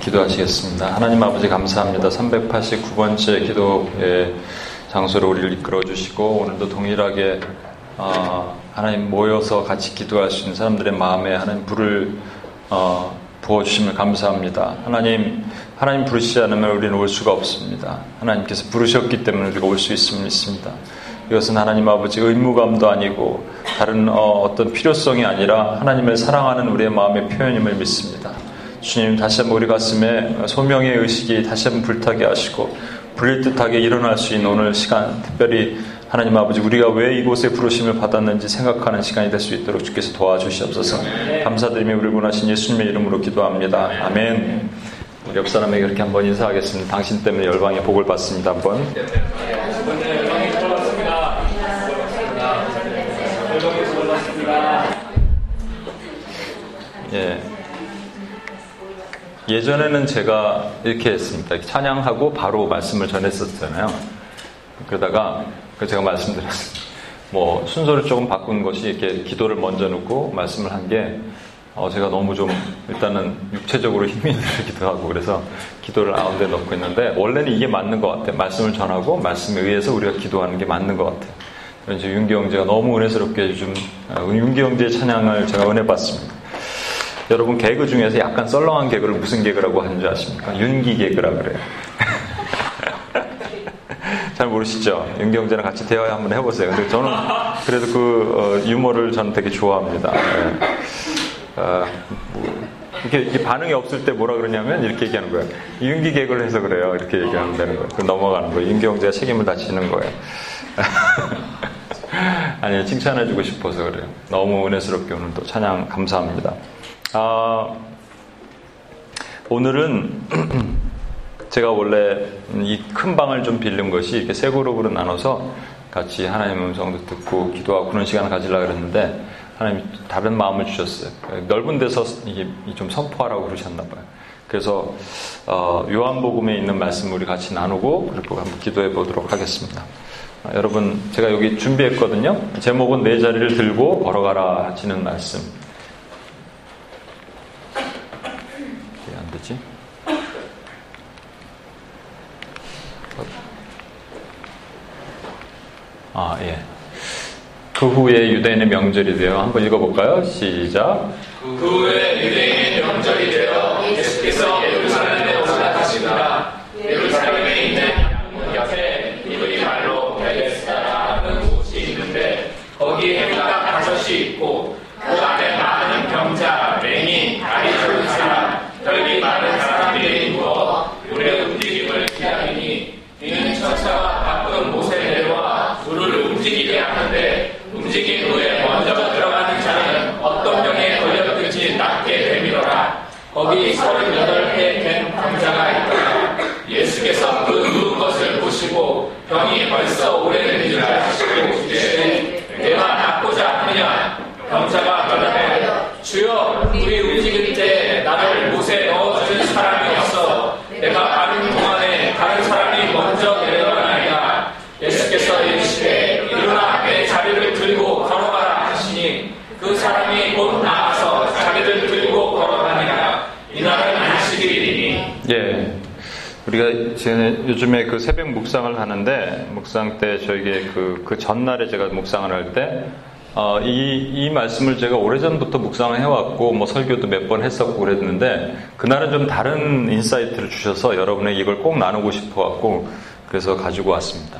기도하시겠습니다. 하나님 아버지 감사합니다. 389번째 기도의 장소로 우리를 이끌어 주시고 오늘도 동일하게 어, 하나님 모여서 같이 기도할 수 있는 사람들의 마음에 하나님 불을 어, 부어주심을 감사합니다. 하나님, 하나님 부르시지 않으면 우리는 올 수가 없습니다. 하나님께서 부르셨기 때문에 우리가 올 수 있음을 믿습니다. 이것은 하나님 아버지 의무감도 아니고 다른 어, 떤 필요성이 아니라 하나님을 사랑하는 우리의 마음의 표현임을 믿습니다. 주님 다시 한번 우리 가슴에 소명의 의식이 다시 한번 불타게 하시고 불릴 듯하게 일어날 수 있는 오늘 시간 특별히 하나님 아버지 우리가 왜 이곳에 부르심을 받았는지 생각하는 시간이 될 수 있도록 주께서 도와주시옵소서 감사드리며 우리 원하신 예수님의 이름으로 기도합니다 아멘 우리 옆 사람에게 이렇게 한번 인사하겠습니다 당신 때문에 열방의 복을 받습니다 한번 예. 예전에는 제가 이렇게 했습니다. 찬양하고 바로 말씀을 전했었잖아요. 그러다가 그 제가 말씀드렸습니다. 뭐 순서를 조금 바꾼 것이 이렇게 기도를 먼저 놓고 말씀을 한게 어 제가 너무 좀 일단은 육체적으로 힘이 들기도 하고 그래서 기도를 아웃에 넣고 있는데 원래는 이게 맞는 것 같아요. 말씀을 전하고 말씀에 의해서 우리가 기도하는 게 맞는 것 같아요. 이제 윤기 형제가 너무 은혜스럽게 요즘 어, 윤기 형제의 찬양을 제가 은혜 받습니다. 여러분 개그 중에서 약간 썰렁한 개그를 무슨 개그라고 하는 줄 아십니까? 윤기 개그라 그래요. 잘 모르시죠? 윤경재랑 같이 대화 한번 해보세요. 근데 저는 그래도 그 어, 유머를 저는 되게 좋아합니다. 네. 어, 뭐, 이렇게, 반응이 없을 때 뭐라 그러냐면 이렇게 얘기하는 거예요. 윤기 개그를 해서 그래요. 이렇게 얘기하면 되는 거예요. 그 넘어가는 거예요. 윤경재가 책임을 다 지는 거예요. 아니 칭찬해주고 싶어서 그래요. 너무 은혜스럽게 오늘 또 찬양 감사합니다. 아, 오늘은 제가 원래 이 큰 방을 좀 빌린 것이 이렇게 세 그룹으로 나눠서 같이 하나님의 음성도 듣고 기도하고 그런 시간을 가지려고 그랬는데 하나님 다른 마음을 주셨어요. 넓은 데서 이게 좀 선포하라고 그러셨나 봐요. 그래서 어, 요한복음에 있는 말씀 우리 같이 나누고 그리고 한번 기도해 보도록 하겠습니다. 아, 여러분 제가 여기 준비했거든요. 제목은 내 자리를 들고 걸어가라 하시는 말씀. 아, 예. 그 후에 유대인의 명절이 되어 한번 읽어볼까요? 시작. 그 후에 지금 요즘에 그 새벽 묵상을 하는데 묵상 때 저에게 그, 그 전날에 제가 묵상을 할때 어, 이, 이 말씀을 제가 오래전부터 묵상을 해왔고, 뭐 설교도 몇 번 했었고 그랬는데, 그날은 좀 다른 insight를 주셔서 여러분에게 이걸 꼭 나누고 싶어갖고, 그래서 가지고 왔습니다.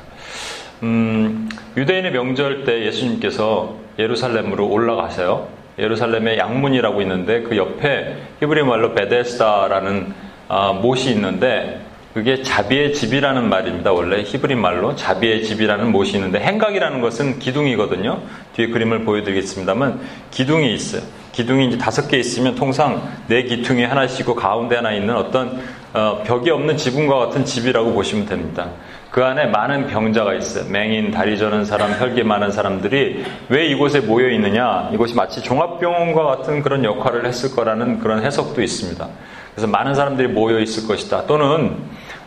음, 유대인의 명절 때 예수님께서 예루살렘으로 올라가세요. 예루살렘에 양문이라고 있는데 그 옆에 히브리 말로 베데스다라는 아, 못이 있는데 그게 자비의 집이라는 말입니다. 원래 히브리 말로 자비의 집이라는 못이 있는데 행각이라는 것은 기둥이거든요. 뒤에 그림을 보여드리겠습니다만 기둥이 있어요. 기둥이 이제 다섯 개 있으면 통상 네 기둥이 하나씩고 가운데 하나 있는 어떤 어, 벽이 없는 지붕과 같은 집이라고 보시면 됩니다. 그 안에 많은 병자가 있어요. 맹인, 다리 저는 사람, 혈기 많은 사람들이 왜 이곳에 모여 있느냐? 이곳이 마치 종합병원과 같은 그런 역할을 했을 거라는 그런 해석도 있습니다. 그래서 많은 사람들이 모여 있을 것이다. 또는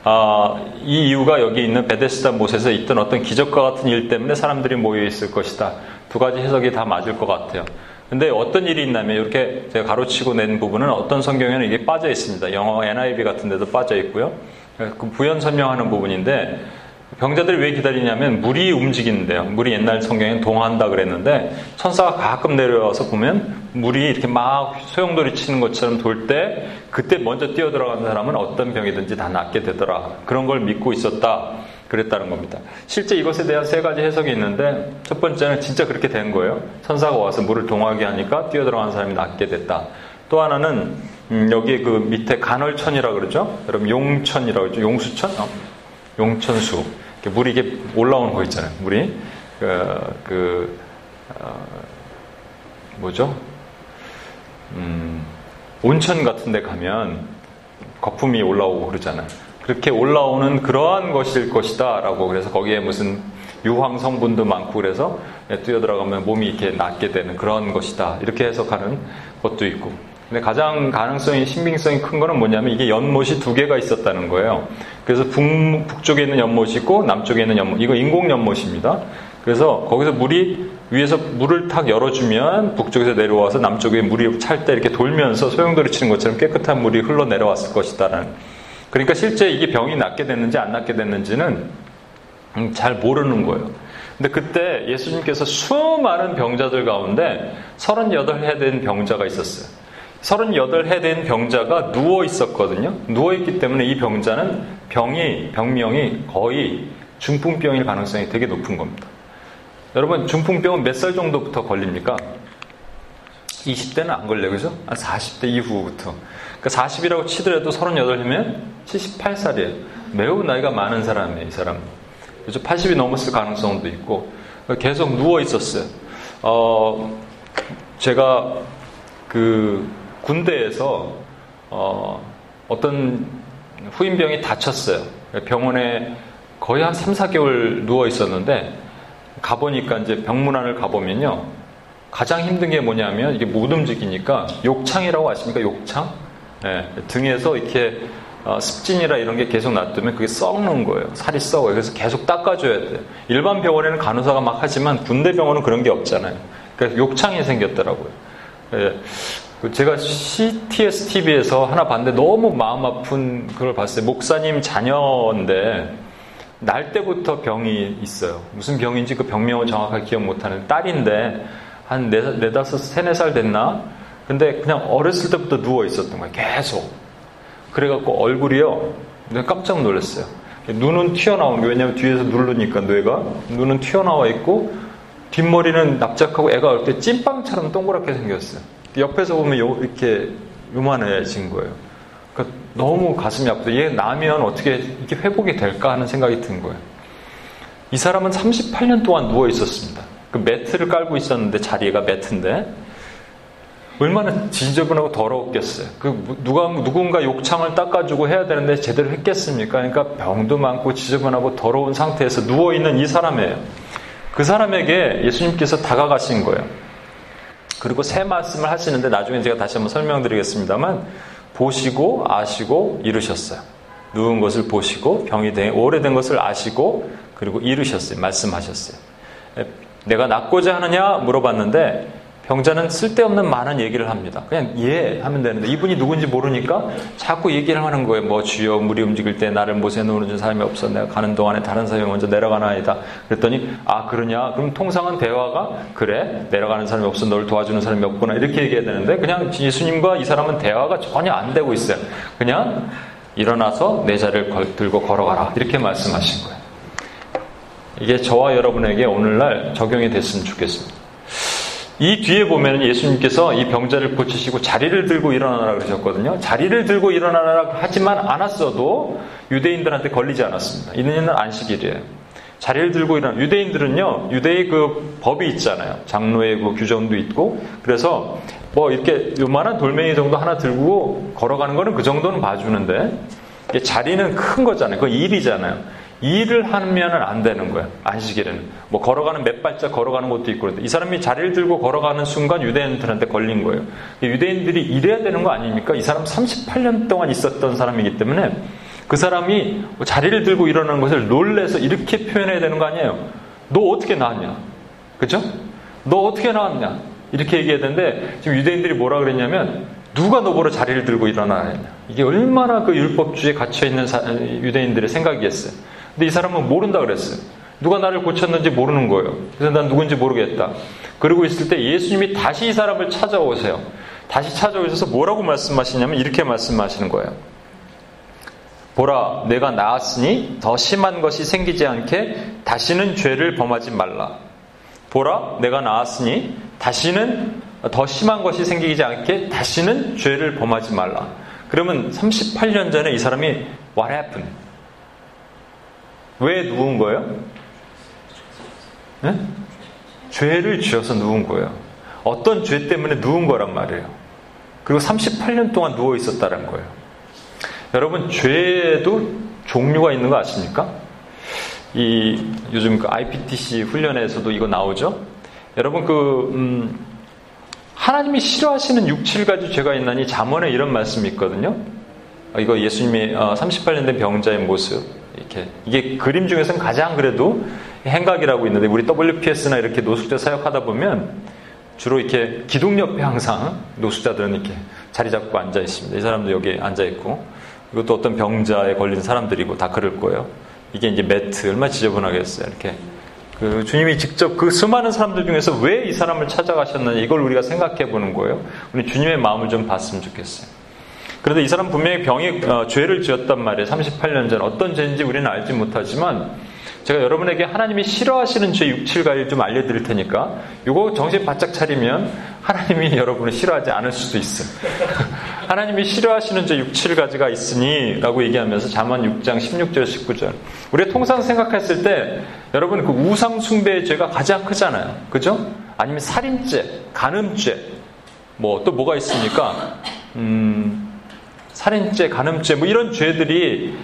아, 이 이유가 여기 있는 베데스다 못에서 있던 어떤 기적과 같은 일 때문에 사람들이 모여 있을 것이다. 두 가지 해석이 다 맞을 것 같아요. 근데 어떤 일이 있냐면 이렇게 제가 가로치고 낸 부분은 어떤 성경에는 이게 빠져 있습니다. 영어 NIV 같은 데도 빠져 있고요. 그 부연 설명하는 부분인데 병자들이 왜 기다리냐면 물이 움직이는데요. 물이 옛날 성경엔 동한다 그랬는데 천사가 가끔 내려와서 보면 물이 이렇게 막 소용돌이 치는 것처럼 돌 때 그때 먼저 뛰어 들어가는 사람은 어떤 병이든지 다 낫게 되더라. 그런 걸 믿고 있었다. 그랬다는 겁니다. 실제 이것에 대한 세 가지 해석이 있는데 첫 번째는 진짜 그렇게 된 거예요. 천사가 와서 물을 동하게 하니까 뛰어 들어가는 사람이 낫게 됐다. 또 하나는 음, 여기 그 밑에 간헐천이라 그러죠. 여러분 용천이라고 그러죠. 용수천? 어. 용천수. 물이 이게 올라오는 거 있잖아요. 물이 그, 그 어, 뭐죠? 음, 온천 같은 데 가면 거품이 올라오고 그러잖아요. 그렇게 올라오는 그러한 것일 것이다 라고 그래서 거기에 무슨 유황 성분도 많고 그래서 뛰어들어가면 몸이 이렇게 낫게 되는 그런 것이다. 이렇게 해석하는 것도 있고. 근데 가장 가능성이 신빙성이 큰 거는 뭐냐면 이게 연못이 두 개가 있었다는 거예요. 그래서 북, 북쪽에 있는 연못이 있고 남쪽에 있는 연못. 이거 인공 연못입니다. 그래서 거기서 물이 위에서 물을 탁 열어주면 북쪽에서 내려와서 남쪽에 물이 찰 때 이렇게 돌면서 소용돌이 치는 것처럼 깨끗한 물이 흘러 내려왔을 것이다라는. 그러니까 실제 이게 병이 낫게 됐는지 안 낫게 됐는지는 음, 잘 모르는 거예요. 근데 그때 예수님께서 수많은 병자들 가운데 38해 된 병자가 있었어요. 38해 된 병자가 누워 있었거든요. 누워 있기 때문에 이 병자는 병이 병명이 거의 중풍병일 가능성이 되게 높은 겁니다. 여러분 중풍병은 몇 살 정도부터 걸립니까? 20대는 안 걸려요. 그죠? 한 40대 이후부터. 그러니까 40이라고 치더라도 38이면 78살이에요. 매우 나이가 많은 사람이에요, 이 사람. 그죠? 80이 넘었을 가능성도 있고. 계속 누워 있었어요. 어, 제가 그 군대에서 어, 어떤 후임병이 다쳤어요. 병원에 거의 한 3, 4개월 누워 있었는데 가보니까 이제 병문안을 가보면요. 가장 힘든 게 뭐냐면 이게 못 움직이니까 욕창이라고 아십니까? 욕창? 네, 등에서 이렇게 어, 습진이라 이런 게 계속 놔두면 그게 썩는 거예요. 살이 썩어요. 그래서 계속 닦아줘야 돼요. 일반 병원에는 간호사가 막 하지만 군대 병원은 그런 게 없잖아요. 그래서 욕창이 생겼더라고요. 네, 그 제가 CTS TV에서 하나 봤는데 너무 마음 아픈 그걸 봤어요. 목사님 자녀인데 날 때부터 병이 있어요. 무슨 병인지 그 병명을 정확하게 기억 못하는 딸인데 한 네, 네다섯, 세네 살 됐나? 근데 그냥 어렸을 때부터 누워 있었던 거예요. 계속. 그래갖고 얼굴이요. 내가 깜짝 놀랐어요. 눈은 튀어나온 게 왜냐면 뒤에서 누르니까 뇌가 눈은 튀어나와 있고 뒷머리는 납작하고 애가 어릴 때 찐빵처럼 동그랗게 생겼어요. 옆에서 보면 요, 이렇게 요만해진 거예요. 그러니까 너무 가슴이 아프다. 얘 나면 어떻게 이게 회복이 될까 하는 생각이 든 거예요. 이 사람은 38년 동안 누워 있었습니다. 그 매트를 깔고 있었는데 자리가 매트인데 얼마나 지저분하고 더러웠겠어요. 그 누가 누군가 욕창을 닦아주고 해야 되는데 제대로 했겠습니까? 그러니까 병도 많고 지저분하고 더러운 상태에서 누워 있는 이 사람이에요. 그 사람에게 예수님께서 다가가신 거예요. 그리고 새 말씀을 하시는데 나중에 제가 다시 한번 설명드리겠습니다만 보시고 아시고 이루셨어요. 누운 것을 보시고 병이 된 오래된 것을 아시고 그리고 이루셨어요. 말씀하셨어요. 내가 낫고자 하느냐 물어봤는데 병자는 쓸데없는 많은 얘기를 합니다. 그냥 예 하면 되는데 이분이 누군지 모르니까 자꾸 얘기를 하는 거예요. 뭐 주여 물이 움직일 때 나를 못에 놓는 사람이 없어. 내가 가는 동안에 다른 사람이 먼저 내려가나이다. 그랬더니 아 그러냐? 그럼 통상은 대화가 그래 내려가는 사람이 없어. 너를 도와주는 사람이 없구나 이렇게 얘기해야 되는데 그냥 예수님과 이 사람은 대화가 전혀 안 되고 있어요. 그냥 일어나서 내 자리를 들고 걸어가라 이렇게 말씀하신 거예요. 이게 저와 여러분에게 오늘날 적용이 됐으면 좋겠습니다. 이 뒤에 보면 예수님께서 이 병자를 고치시고 자리를 들고 일어나라 그러셨거든요. 자리를 들고 일어나라 하지만 않았어도 유대인들한테 걸리지 않았습니다. 이는 안식일이에요. 자리를 들고 일어나 유대인들은요 유대의 그 법이 있잖아요 장로의 그 규정도 있고 그래서 뭐 이렇게 요만한 돌멩이 정도 하나 들고 걸어가는 거는 그 정도는 봐주는데 자리는 큰 거잖아요 그 일이잖아요 일을 하면은 안 되는 거야 안식일에는 뭐 걸어가는 몇 발짝 걸어가는 것도 있고 그런데 이 사람이 자리를 들고 걸어가는 순간 유대인들한테 걸린 거예요 유대인들이 일해야 되는 거 아닙니까 이 사람 38년 동안 있었던 사람이기 때문에 그 사람이 자리를 들고 일어나는 것을 놀래서 이렇게 표현해야 되는 거 아니에요? 너 어떻게 나왔냐? 그죠? 너 어떻게 나왔냐? 이렇게 얘기해야 되는데 지금 유대인들이 뭐라 그랬냐면 누가 너보러 자리를 들고 일어나야 했냐? 이게 얼마나 그 율법주의에 갇혀있는 유대인들의 생각이었어요. 근데 이 사람은 모른다 그랬어요. 누가 나를 고쳤는지 모르는 거예요. 그래서 난 누군지 모르겠다. 그러고 있을 때 예수님이 다시 이 사람을 찾아오세요. 다시 찾아오셔서 뭐라고 말씀하시냐면 이렇게 말씀하시는 거예요. 보라, 내가 나았으니 더 심한 것이 생기지 않게 다시는 죄를 범하지 말라. 보라, 내가 나았으니 다시는 더 심한 것이 생기지 않게 다시는 죄를 범하지 말라. 그러면 38년 전에 이 사람이 what happened? 왜 누운 거예요? 네? 죄를 지어서 누운 거예요. 어떤 죄 때문에 누운 거란 말이에요. 그리고 38년 동안 누워 있었다는 거예요. 여러분 죄에도 종류가 있는 거 아십니까? 이 요즘 그 IPTC 훈련에서도 이거 나오죠. 여러분 그 음, 하나님이 싫어하시는 6, 7가지 죄가 있나니 잠언에 이런 말씀이 있거든요. 어, 이거 예수님이 38년 어, 된 병자의 모습 이렇게 이게 그림 중에서는 가장 그래도 행각이라고 있는데 우리 WPS나 이렇게 노숙자 사역하다 보면 주로 이렇게 기둥 옆에 항상 노숙자들은 이렇게 자리 잡고 앉아 있습니다. 이 사람도 여기 앉아 있고 이것도 어떤 병자에 걸린 사람들이고 다 그럴 거예요. 이게 이제 매트 얼마나 지저분하겠어요. 이렇게 그 주님이 직접 그 수많은 사람들 중에서 왜 이 사람을 찾아가셨느냐 이걸 우리가 생각해 보는 거예요. 우리 주님의 마음을 좀 봤으면 좋겠어요. 그런데 이 사람 분명히 병이 어, 죄를 지었단 말이에요. 38년 전 어떤 죄인지 우리는 알지 못하지만 제가 여러분에게 하나님이 싫어하시는 죄 6, 7가일 좀 알려드릴 테니까 이거 정신 바짝 차리면 하나님이 여러분을 싫어하지 않을 수도 있어요. 하나님이 싫어하시는 죄 6, 7가지가 있으니 라고 얘기하면서 잠언 6장 16절 19절 우리가 통상 생각했을 때 여러분 그 우상 숭배의 죄가 가장 크잖아요. 그죠? 아니면 살인죄, 간음죄 뭐 또 뭐가 있습니까? 음, 살인죄, 간음죄 뭐 이런 죄들이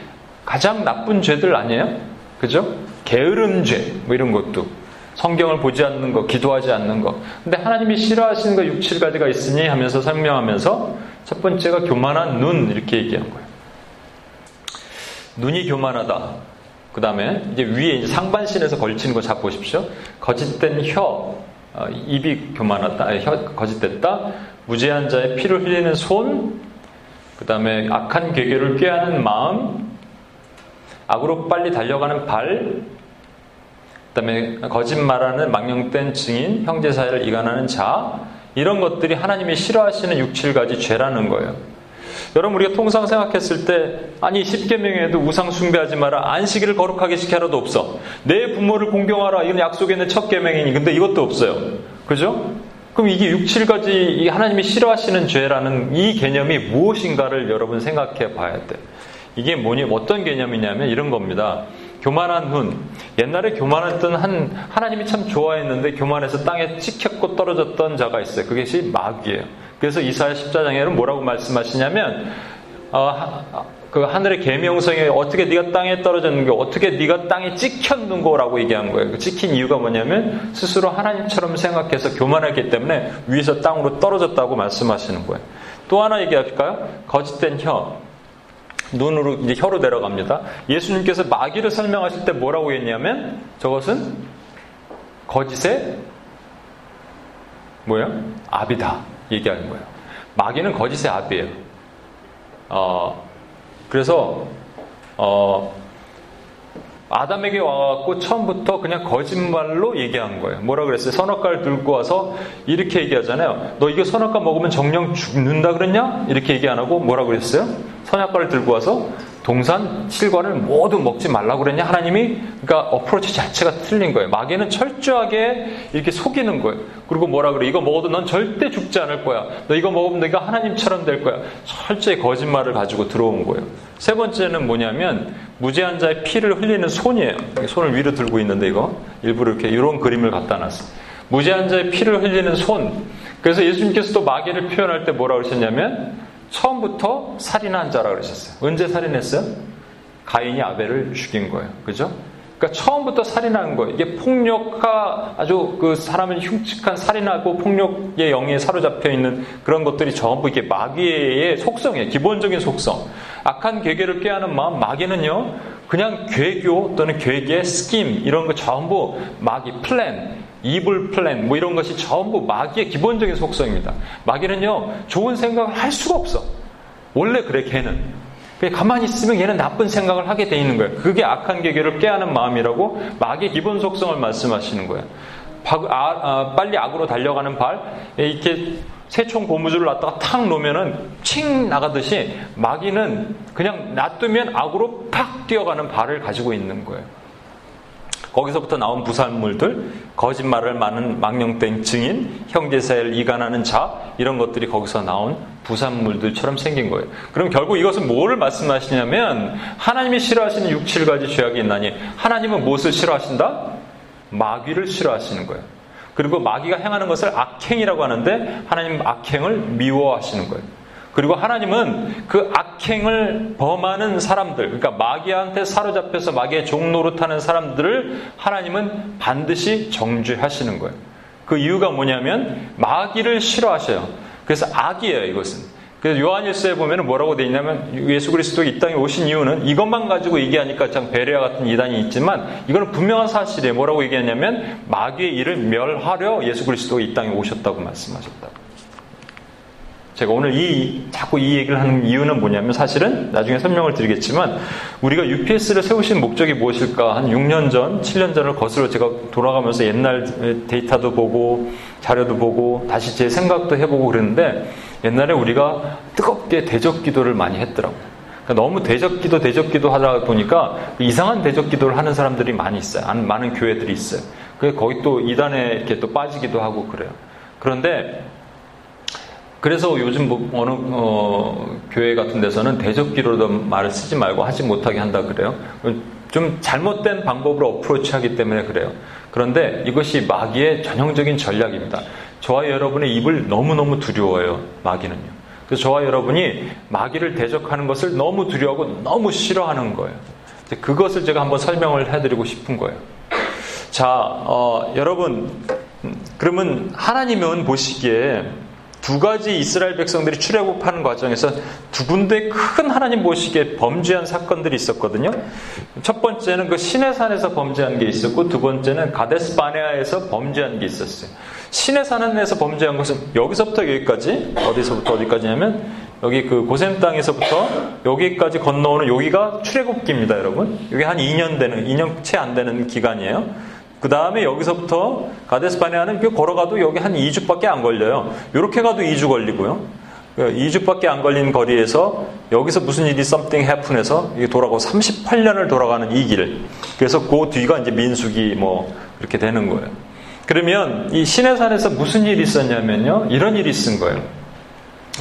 가장 나쁜 죄들 아니에요? 그죠? 게으름죄 뭐 이런 것도 성경을 보지 않는 것, 기도하지 않는 것. 근데 하나님이 싫어하시는 거 6, 7가지가 있으니 하면서 설명하면서 첫 번째가 교만한 눈 이렇게 얘기한 거예요. 눈이 교만하다. 그 다음에 이제 위에 이제 상반신에서 걸치는 거 잡보십시오. 거짓된 혀, 어, 입이 교만하다, 혀 거짓됐다. 무죄한 자의 피를 흘리는 손, 그 다음에 악한 괴계를 꾀하는 마음, 악으로 빨리 달려가는 발, 그 다음에 거짓말하는 망령된 증인, 형제 사이를 이간하는 자 이런 것들이 하나님이 싫어하시는 6, 7가지 죄라는 거예요. 여러분 우리가 통상 생각했을 때 아니 10계명에도 우상 숭배하지 마라 안식일을 거룩하게 시켜라도 없어 내 부모를 공경하라 이건 약속에 있는 첫 계명이니 근데 이것도 없어요 그죠? 그럼 이게 6, 7가지 하나님이 싫어하시는 죄라는 이 개념이 무엇인가를 여러분 생각해 봐야 돼 이게 뭐니 어떤 개념이냐면 이런 겁니다 교만한 눈. 옛날에 교만했던 한 하나님이 참 좋아했는데 교만해서 땅에 찍혔고 떨어졌던 자가 있어요. 그것이 마귀예요. 그래서 이사야 14장에는 뭐라고 말씀하시냐면 어, 그 하늘의 계명성에 어떻게 네가 땅에 떨어졌는가 어떻게 네가 땅에 찍혔는 거라고 얘기한 거예요. 그 찍힌 이유가 뭐냐면 스스로 하나님처럼 생각해서 교만했기 때문에 위에서 땅으로 떨어졌다고 말씀하시는 거예요. 또 하나 얘기할까요? 거짓된 혀. 눈으로 이제 혀로 내려갑니다. 예수님께서 마귀를 설명하실 때 뭐라고 했냐면 저것은 거짓의 뭐야? 압이다 얘기하는 거예요. 마귀는 거짓의 압이에요. 어, 그래서 어, 아담에게 와갖고 처음부터 그냥 거짓말로 얘기한 거예요. 뭐라 그랬어요? 선악과를 들고 와서 이렇게 얘기하잖아요. 너 이거 선악과 먹으면 정령 죽는다 그랬냐? 이렇게 얘기 안 하고 뭐라 그랬어요? 선악과를 들고 와서 동산 실과를 모두 먹지 말라고 그랬냐? 하나님이 그러니까 어프로치 자체가 틀린 거예요. 마귀는 철저하게 이렇게 속이는 거예요. 그리고 뭐라 그래? 이거 먹어도 넌 절대 죽지 않을 거야. 너 이거 먹으면 네가 하나님처럼 될 거야. 철저히 거짓말을 가지고 들어온 거예요. 세 번째는 뭐냐면 무죄한 자의 피를 흘리는 손이에요. 손을 위로 들고 있는데 이거 일부러 이렇게 이런 그림을 갖다 놨어. 무죄한 자의 피를 흘리는 손. 그래서 예수님께서 도 마귀를 표현할 때 뭐라고 그러셨냐면 처음부터 살인한 자라고 그러셨어요. 언제 살인했어요? 가인이 아벨을 죽인 거예요. 그죠? 그러니까 처음부터 살인하는 거예요. 이게 폭력과 아주 그 사람을 흉측한 살인하고 폭력의 영에 사로잡혀 있는 그런 것들이 전부 이게 마귀의 속성이에요. 기본적인 속성. 악한 괴계를 꾀하는 마음, 마귀는요, 그냥 궤교 또는 궤계, scheme, 이런 거 전부 마귀, plan, evil plan, 뭐 이런 것이 전부 마귀의 기본적인 속성입니다. 마귀는요, 좋은 생각을 할 수가 없어. 원래 그래, 걔는. 가만히 있으면 얘는 나쁜 생각을 하게 돼 있는 거예요. 그게 악한 계교를 꾀하는 마음이라고 마귀의 기본 속성을 말씀하시는 거예요. 아, 아, 빨리 악으로 달려가는 발, 이렇게 새총 고무줄을 놨다가 탁 놓으면은 칭 나가듯이 마귀는 그냥 놔두면 악으로 팍 뛰어가는 발을 가지고 있는 거예요. 거기서부터 나온 부산물들, 거짓말을 많은 망령된 증인, 형제사를 이간하는 자, 이런 것들이 거기서 나온 부산물들처럼 생긴 거예요. 그럼 결국 이것은 뭐를 말씀하시냐면, 하나님이 싫어하시는 6, 7가지 죄악이 있나니, 하나님은 무엇을 싫어하신다? 마귀를 싫어하시는 거예요. 그리고 마귀가 행하는 것을 악행이라고 하는데, 하나님 악행을 미워하시는 거예요. 그리고 하나님은 그 악행을 범하는 사람들, 그러니까 마귀한테 사로잡혀서 마귀의 종노릇하는 사람들을 하나님은 반드시 정죄하시는 거예요. 그 이유가 뭐냐면 마귀를 싫어하셔요. 그래서 악이에요, 이것은. 그래서 요한일서에 보면 뭐라고 되어 있냐면 예수 그리스도 이 땅에 오신 이유는 이것만 가지고 얘기하니까 참 베레아 같은 이단이 있지만 이거는 분명한 사실이에요. 뭐라고 얘기했냐면 마귀의 일을 멸하려 예수 그리스도가 이 땅에 오셨다고 말씀하셨다. 제가 오늘 이 자꾸 이 얘기를 하는 이유는 뭐냐면 사실은 나중에 설명을 드리겠지만 우리가 UPS를 세우신 목적이 무엇일까 한 6년 전, 7년 전을 거슬러 제가 돌아가면서 옛날 데이터도 보고 자료도 보고 다시 제 생각도 해보고 그랬는데 옛날에 우리가 뜨겁게 대적 기도를 많이 했더라고요. 그러니까 너무 대적 기도, 대적 기도 하다 보니까 이상한 대적 기도를 하는 사람들이 많이 있어요. 많은 교회들이 있어요. 그 거기 또 이단에 이렇게 또 빠지기도 하고 그래요. 그런데 그래서 요즘 뭐 어느 어, 교회 같은 데서는 대적기로도 말을 쓰지 말고 하지 못하게 한다 그래요. 좀 잘못된 방법으로 어프로치하기 때문에 그래요. 그런데 이것이 마귀의 전형적인 전략입니다. 저와 여러분의 입을 너무너무 두려워요. 마귀는요. 그래서 저와 여러분이 마귀를 대적하는 것을 너무 두려워하고 너무 싫어하는 거예요. 그것을 제가 한번 설명을 해드리고 싶은 거예요. 자, 어, 여러분, 그러면 하나님은 보시기에 두 가지 이스라엘 백성들이 출애굽하는 과정에서 두 군데 큰 하나님 보시기에 범죄한 사건들이 있었거든요. 첫 번째는 그 시내산에서 범죄한 게 있었고 두 번째는 가데스 바네아에서 범죄한 게 있었어요. 시내산에서 범죄한 것은 여기서부터 여기까지 어디서부터 어디까지냐면 여기 그 고셈 땅에서부터 여기까지 건너오는 여기가 출애굽기입니다, 여러분. 여기 한 2년 되는 2년 채 안 되는 기간이에요. 그 다음에 여기서부터 가데스바네아는 걸어가도 여기 한 2주밖에 안 걸려요. 이렇게 가도 2주 걸리고요. 2주밖에 안 걸린 거리에서 여기서 무슨 일이 something happen해서 돌아가고 38년을 돌아가는 이 길. 그래서 그 뒤가 이제 민숙이 뭐 그렇게 되는 거예요. 그러면 이 시내산에서 무슨 일이 있었냐면요. 이런 일이 있은 거예요.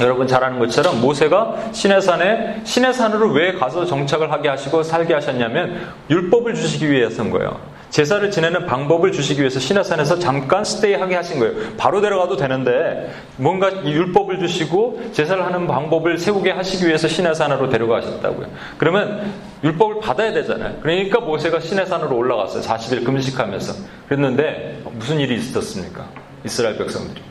여러분 잘 아는 것처럼 모세가 시내산에 시내산으로 왜 가서 정착을 하게 하시고 살게 하셨냐면 율법을 주시기 위해서인 거예요. 제사를 지내는 방법을 주시기 위해서 신화산에서 잠깐 스테이하게 하신 거예요. 바로 데려가도 되는데 뭔가 율법을 주시고 제사를 하는 방법을 세우게 하시기 위해서 신화산으로 데려가셨다고요. 그러면 율법을 받아야 되잖아요. 그러니까 모세가 신화산으로 올라갔어요. 40일 금식하면서. 그랬는데 무슨 일이 있었습니까? 이스라엘 백성들이.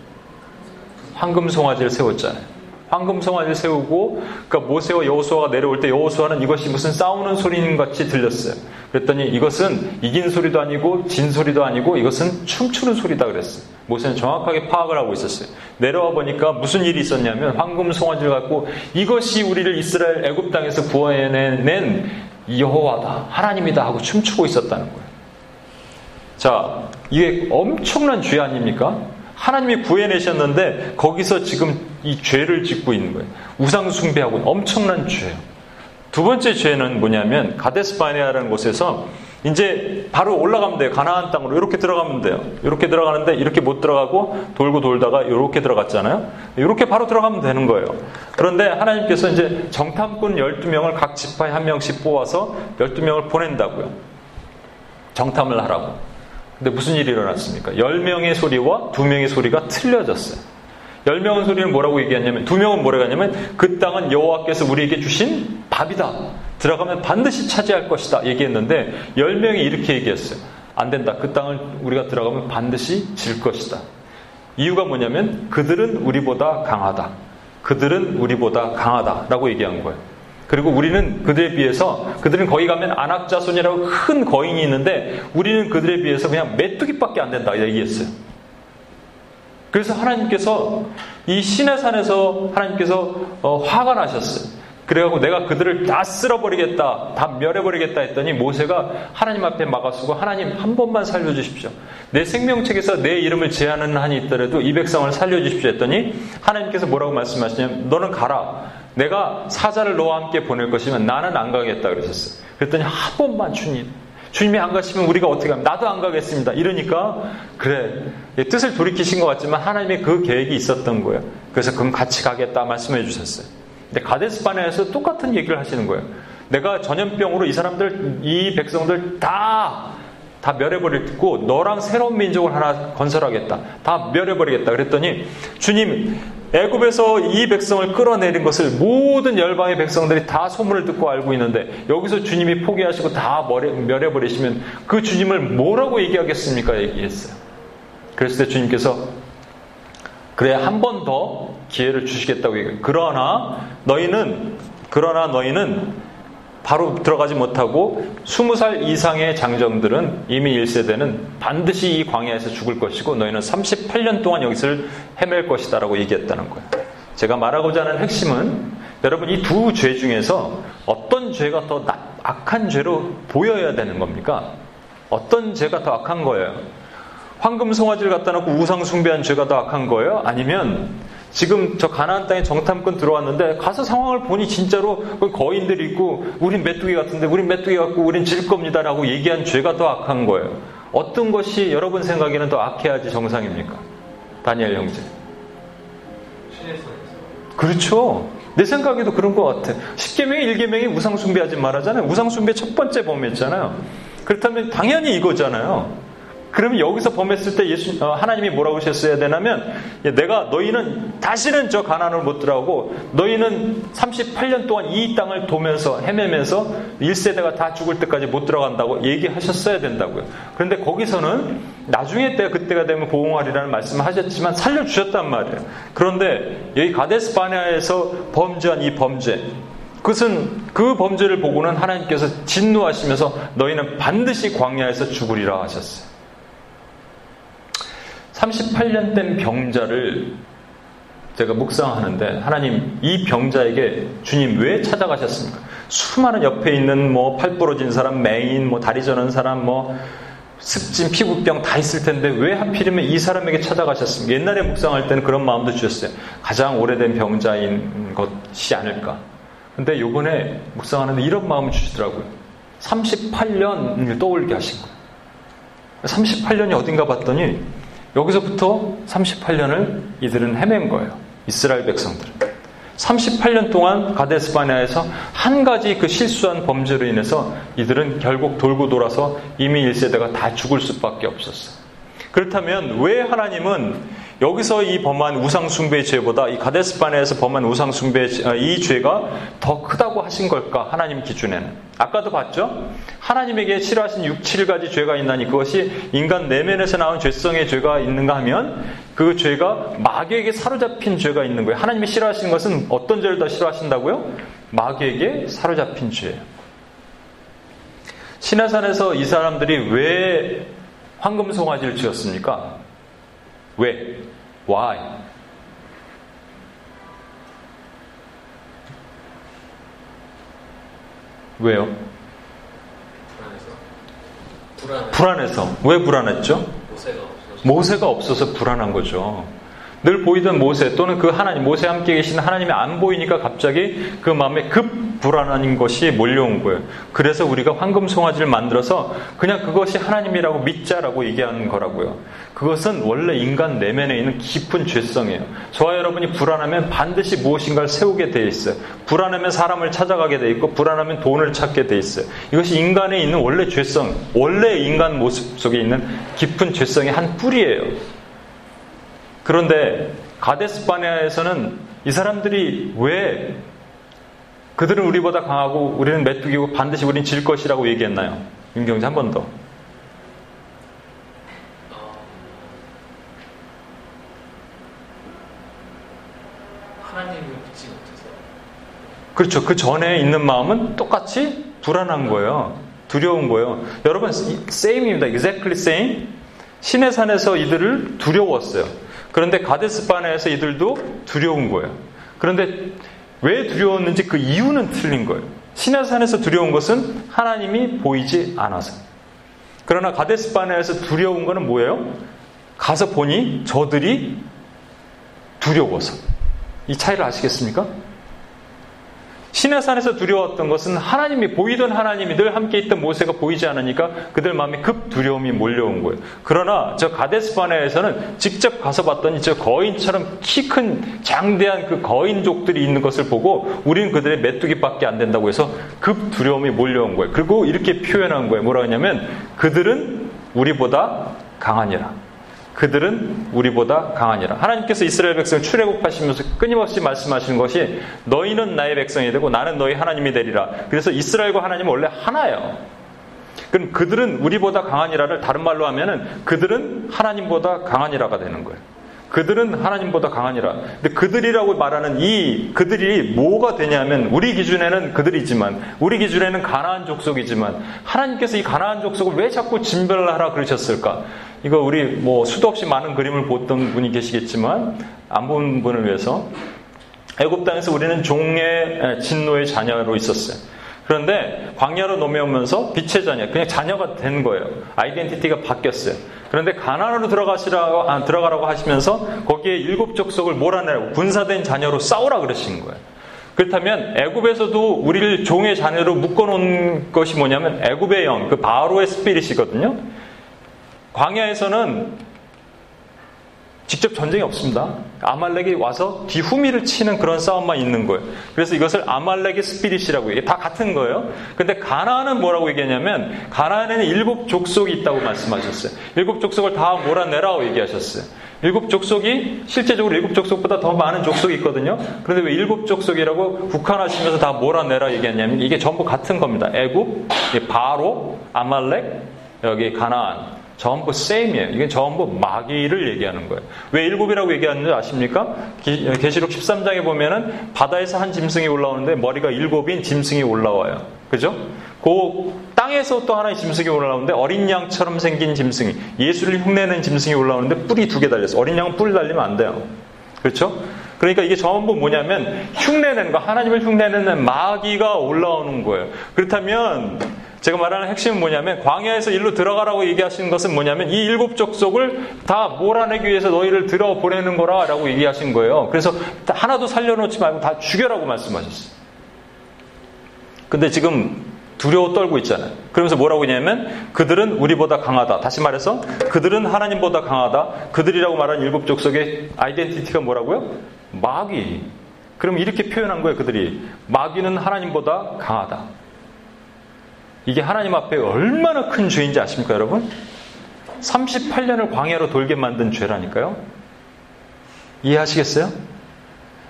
황금 송아지를 세웠잖아요. 황금 성화를 세우고 그러니까 모세와 여호수아가 내려올 때 여호수아는 이것이 무슨 싸우는 소리인 같이 들렸어요. 그랬더니 이것은 이긴 소리도 아니고 진 소리도 아니고 이것은 춤추는 소리다 그랬어요. 모세는 정확하게 파악을 하고 있었어요. 내려와 보니까 무슨 일이 있었냐면 황금 송아지를 갖고 이것이 우리를 이스라엘 애굽 땅에서 구원해낸 여호와다 하나님이다 하고 춤추고 있었다는 거예요. 자, 이게 엄청난 죄 아닙니까? 하나님이 구해내셨는데 거기서 지금 이 죄를 짓고 있는 거예요. 우상 숭배하고 엄청난 죄예요. 두 번째 죄는 뭐냐면 가데스 바네아라는 곳에서 이제 바로 올라가면 돼요. 가나안 땅으로 이렇게 들어가면 돼요. 이렇게 들어가는데 이렇게 못 들어가고 돌고 돌다가 이렇게 들어갔잖아요. 이렇게 바로 들어가면 되는 거예요. 그런데 하나님께서 이제 정탐꾼 12명을 각 지파에 한 명씩 뽑아서 12명을 보낸다고요. 정탐을 하라고. 근데 무슨 일이 일어났습니까? 10명의 소리와 2명의 소리가 틀려졌어요. 10명은 소리는 뭐라고 얘기했냐면 2명은 뭐라고 했냐면 그 땅은 여호와께서 우리에게 주신 밥이다. 들어가면 반드시 차지할 것이다. 얘기했는데 10명이 이렇게 얘기했어요. 안 된다. 그 땅을 우리가 들어가면 반드시 질 것이다. 이유가 뭐냐면 그들은 우리보다 강하다. 그들은 우리보다 강하다라고 얘기한 거예요. 그리고 우리는 그들에 비해서 그들은 거기 가면 안악자손이라고 큰 거인이 있는데 우리는 그들에 비해서 그냥 메뚜기밖에 안 된다 얘기했어요. 그래서 하나님께서 이 시내산에서 하나님께서 어, 화가 나셨어요. 그래갖고 내가 그들을 다 쓸어버리겠다, 다 멸해버리겠다 했더니 모세가 하나님 앞에 막아쓰고 하나님 한 번만 살려주십시오. 내 생명책에서 내 이름을 제하는 한이 있더라도 이 백성을 살려주십시오 했더니 하나님께서 뭐라고 말씀하시냐면 너는 가라. 내가 사자를 너와 함께 보낼 것이면 나는 안 가겠다 그러셨어요. 그랬더니 한 번만 주님. 주님이 안 가시면 우리가 어떻게 하면 나도 안 가겠습니다. 이러니까 그래 뜻을 돌이키신 것 같지만 하나님의 그 계획이 있었던 거예요. 그래서 그럼 같이 가겠다 말씀해 주셨어요. 근데 가데스 바네에서 똑같은 얘기를 하시는 거예요. 내가 전염병으로 이 사람들 이 백성들 다 다 멸해버리고 너랑 새로운 민족을 하나 건설하겠다. 다 멸해버리겠다. 그랬더니 주님 애굽에서 이 백성을 끌어내린 것을 모든 열방의 백성들이 다 소문을 듣고 알고 있는데 여기서 주님이 포기하시고 다 멸해버리시면 그 주님을 뭐라고 얘기하겠습니까? 얘기했어요. 그랬을 때 주님께서 그래 한 번 더 기회를 주시겠다고 얘기해요. 그러나 너희는 그러나 너희는 바로 들어가지 못하고 20살 이상의 장정들은 이미 1세대는 반드시 이 광야에서 죽을 것이고 너희는 38년 동안 여기서 헤맬 것이다라고 얘기했다는 거예요. 제가 말하고자 하는 핵심은 여러분 이 두 죄 중에서 어떤 죄가 더 악한 죄로 보여야 되는 겁니까? 어떤 죄가 더 악한 거예요? 황금 송아지를 갖다 놓고 우상 숭배한 죄가 더 악한 거예요? 아니면 지금 저 가나안 땅에 정탐꾼 들어왔는데 가서 상황을 보니 진짜로 거인들이 있고 우린 메뚜기 같은데 우린 메뚜기 같고 우린 질 겁니다라고 얘기한 죄가 더 악한 거예요. 어떤 것이 여러분 생각에는 더 악해야지 정상입니까? 다니엘 형제. 그렇죠. 내 생각에도 그런 것 같아. 10개명이 1개명이 우상숭배하지 말하잖아요. 우상숭배 첫 번째 범했잖아요. 그렇다면 당연히 이거잖아요. 그러면 여기서 범했을 때 예수 어, 하나님이 뭐라고 하셨어야 되냐면 내가 너희는 다시는 저 가난을 못 들어가고 너희는 38년 동안 이 땅을 도면서 헤매면서 1세대가 다 죽을 때까지 못 들어간다고 얘기하셨어야 된다고요. 그런데 거기서는 나중에 때 그때가 되면 보응하리라는 말씀을 하셨지만 살려주셨단 말이에요. 그런데 여기 가데스 바네아에서 범죄한 이 범죄 그것은 그 범죄를 보고는 하나님께서 진노하시면서 너희는 반드시 광야에서 죽으리라 하셨어요. 38년 된 병자를 제가 묵상하는데 하나님 이 병자에게 주님 왜 찾아가셨습니까? 수많은 옆에 있는 뭐 팔 부러진 사람, 맹인, 뭐 다리 저는 사람, 뭐 습진, 피부병 다 있을 텐데 왜 하필이면 이 사람에게 찾아가셨습니까? 옛날에 묵상할 때는 그런 마음도 주셨어요. 가장 오래된 병자인 것이 아닐까. 근데 요번에 묵상하는데 이런 마음을 주시더라고요. 38년을 떠올리게 하신 거예요. 38년이 어딘가 봤더니 여기서부터 38년을 이들은 헤맨 거예요. 이스라엘 백성들은. 38년 동안 가데스바냐에서 한 가지 그 실수한 범죄로 인해서 이들은 결국 돌고 돌아서 이미 1세대가 다 죽을 수밖에 없었어요. 그렇다면 왜 하나님은 여기서 이 범한 우상숭배 죄보다 이 가데스바네에서 범한 우상숭배 어, 이 죄가 더 크다고 하신 걸까? 하나님 기준에는. 아까도 봤죠? 하나님에게 싫어하신 6, 7가지 죄가 있나니 그것이 인간 내면에서 나온 죄성의 죄가 있는가 하면 그 죄가 마귀에게 사로잡힌 죄가 있는 거예요. 하나님이 싫어하시는 것은 어떤 죄를 더 싫어하신다고요? 마귀에게 사로잡힌 죄예요. 신화산에서 이 사람들이 왜 황금 송아지를 지었습니까? 왜? Why? 왜요? 불안해서. 불안해서. 왜 불안했죠? 모세가 없어서. 모세가 없어서 불안한 거죠. 늘 보이던 모세 또는 그 하나님, 모세 함께 계신 하나님이 안 보이니까 갑자기 그 마음에 급 불안한 것이 몰려온 거예요. 그래서 우리가 황금 송아지를 만들어서 그냥 그것이 하나님이라고 믿자라고 얘기하는 거라고요. 그것은 원래 인간 내면에 있는 깊은 죄성이에요. 저와 여러분이 불안하면 반드시 무엇인가를 세우게 돼 있어요. 불안하면 사람을 찾아가게 돼 있고 불안하면 돈을 찾게 돼 있어요. 이것이 인간에 있는 원래 죄성, 원래 인간 모습 속에 있는 깊은 죄성의 한 뿌리예요. 그런데 가데스 바네아에서는 이 사람들이 왜 그들은 우리보다 강하고 우리는 메뚜기고 반드시 우린 질 것이라고 얘기했나요? 윤경재 한번 더. 하나님을 믿지 못해서 그렇죠. 그 전에 있는 마음은 똑같이 불안한 거예요. 두려운 거예요. 여러분, same입니다. exactly same. 신의 산에서 이들을 두려웠어요. 그런데 가데스 바네에서 이들도 두려운 거예요. 그런데 왜 두려웠는지 그 이유는 틀린 거예요. 신의 산에서 두려운 것은 하나님이 보이지 않아서. 그러나 가데스 바네에서 두려운 것은 뭐예요? 가서 보니 저들이 두려워서. 이 차이를 아시겠습니까? 신의 산에서 두려웠던 것은 하나님이 보이던 하나님이 늘 함께 있던 모세가 보이지 않으니까 그들 마음에 급 두려움이 몰려온 거예요. 그러나 저 가데스바네에서는 직접 가서 봤더니 저 거인처럼 키 큰 장대한 그 거인족들이 있는 것을 보고 우리는 그들의 메뚜기밖에 안 된다고 해서 급 두려움이 몰려온 거예요. 그리고 이렇게 표현한 거예요. 뭐라 하냐면 그들은 우리보다 강하니라. 그들은 우리보다 강하니라. 하나님께서 이스라엘 백성을 출애굽하시면서 끊임없이 말씀하시는 것이 너희는 나의 백성이 되고 나는 너희 하나님이 되리라. 그래서 이스라엘과 하나님은 원래 하나예요. 그럼 그들은 우리보다 강하니라를 다른 말로 하면은 그들은 하나님보다 강하니라가 되는 거예요. 그들은 하나님보다 강하니라. 근데 그들이라고 말하는 이 그들이 뭐가 되냐면 우리 기준에는 그들이지만 우리 기준에는 가나안 족속이지만 하나님께서 이 가나안 족속을 왜 자꾸 진별하라 그러셨을까? 이거 우리 뭐 수도 없이 많은 그림을 보던 분이 계시겠지만 안 본 분을 위해서 애굽 땅에서 우리는 종의 진노의 자녀로 있었어요. 그런데 광야로 넘어오면서 빛의 자녀, 그냥 자녀가 된 거예요. 아이덴티티가 바뀌었어요. 그런데 가나안으로 들어가시라고 아, 들어가라고 하시면서 거기에 일곱 족속을 몰아내라고 군사된 자녀로 싸우라 그러신 거예요. 그렇다면 애굽에서도 우리를 종의 자녀로 묶어놓은 것이 뭐냐면 애굽의 영, 그 바로의 스피릿이거든요. 광야에서는 직접 전쟁이 없습니다. 아말렉이 와서 뒤후미를 치는 그런 싸움만 있는 거예요. 그래서 이것을 아말렉의 스피릿이라고 얘기해요. 다 같은 거예요. 근데 가나안은 뭐라고 얘기하냐면 가나안에는 일곱 족속이 있다고 말씀하셨어요. 일곱 족속을 다 몰아내라고 얘기하셨어요. 일곱 족속이 실제적으로 일곱 족속보다 더 많은 족속이 있거든요. 그런데 왜 일곱 족속이라고 국한하시면서 다 몰아내라 얘기하냐면 이게 전부 같은 겁니다. 애굽, 바로, 아말렉, 여기 가나안. 전부 세임이에요. 이게 전부 마귀를 얘기하는 거예요. 왜 일곱이라고 얘기하는지 아십니까? 계시록 13장에 보면은 바다에서 한 짐승이 올라오는데 머리가 일곱인 짐승이 올라와요. 그죠? 그 땅에서 또 하나의 짐승이 올라오는데 어린 양처럼 생긴 짐승이 예수를 흉내낸 짐승이 올라오는데 뿔이 두 개 달렸어. 어린 양은 뿔 달리면 안 돼요. 그렇죠? 그러니까 이게 전부 뭐냐면 흉내내는 거, 하나님을 흉내내는 마귀가 올라오는 거예요. 그렇다면 제가 말하는 핵심은 뭐냐면 광야에서 일로 들어가라고 얘기하시는 것은 뭐냐면 이 일곱 족속을 다 몰아내기 위해서 너희를 들어 보내는 거라라고 얘기하신 거예요. 그래서 하나도 살려놓지 말고 다 죽여라고 말씀하셨어요. 근데 지금 두려워 떨고 있잖아요. 그러면서 뭐라고 했냐면 그들은 우리보다 강하다. 다시 말해서 그들은 하나님보다 강하다. 그들이라고 말하는 일곱 족속의 아이덴티티가 뭐라고요? 마귀. 그럼 이렇게 표현한 거예요, 그들이. 마귀는 하나님보다 강하다. 이게 하나님 앞에 얼마나 큰 죄인지 아십니까, 여러분? 38년을 광야로 돌게 만든 죄라니까요. 이해하시겠어요?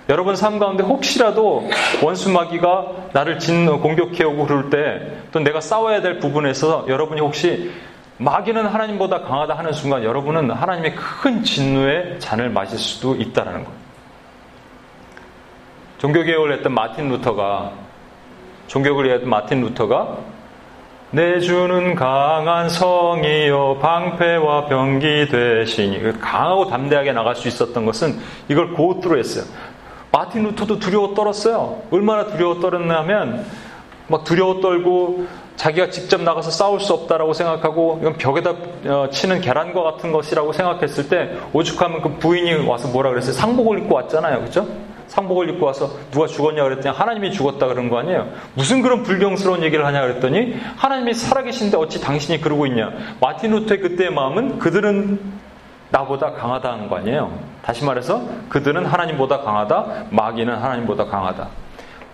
여러분 삶 가운데 혹시라도 원수 마귀가 나를 진 공격해 오고 그럴 때 또 내가 싸워야 될 부분에서 여러분이 혹시 마귀는 하나님보다 강하다 하는 순간 여러분은 하나님의 큰 진노의 잔을 마실 수도 있다라는 거예요. 종교 개혁을 했던 마틴 루터가 종교개혁을 했던 마틴 루터가 내 주는 강한 성이요 방패와 병기 되시니 그 강하고 담대하게 나갈 수 있었던 것은 이걸 고트로 했어요. 마틴 루터도 두려워 떨었어요. 얼마나 두려워 떨었냐면 막 두려워 떨고 자기가 직접 나가서 싸울 수 없다라고 생각하고 이건 벽에다 어, 치는 계란과 같은 것이라고 생각했을 때 오죽하면 그 부인이 와서 뭐라 그랬어요? 상복을 입고 왔잖아요. 그죠? 상복을 입고 와서 누가 죽었냐 그랬더니 하나님이 죽었다 그런 거 아니에요. 무슨 그런 불경스러운 얘기를 하냐 그랬더니 하나님이 살아계신데 어찌 당신이 그러고 있냐. 마틴 루터의 그때의 마음은 그들은 나보다 강하다는 거 아니에요. 다시 말해서 그들은 하나님보다 강하다. 마귀는 하나님보다 강하다.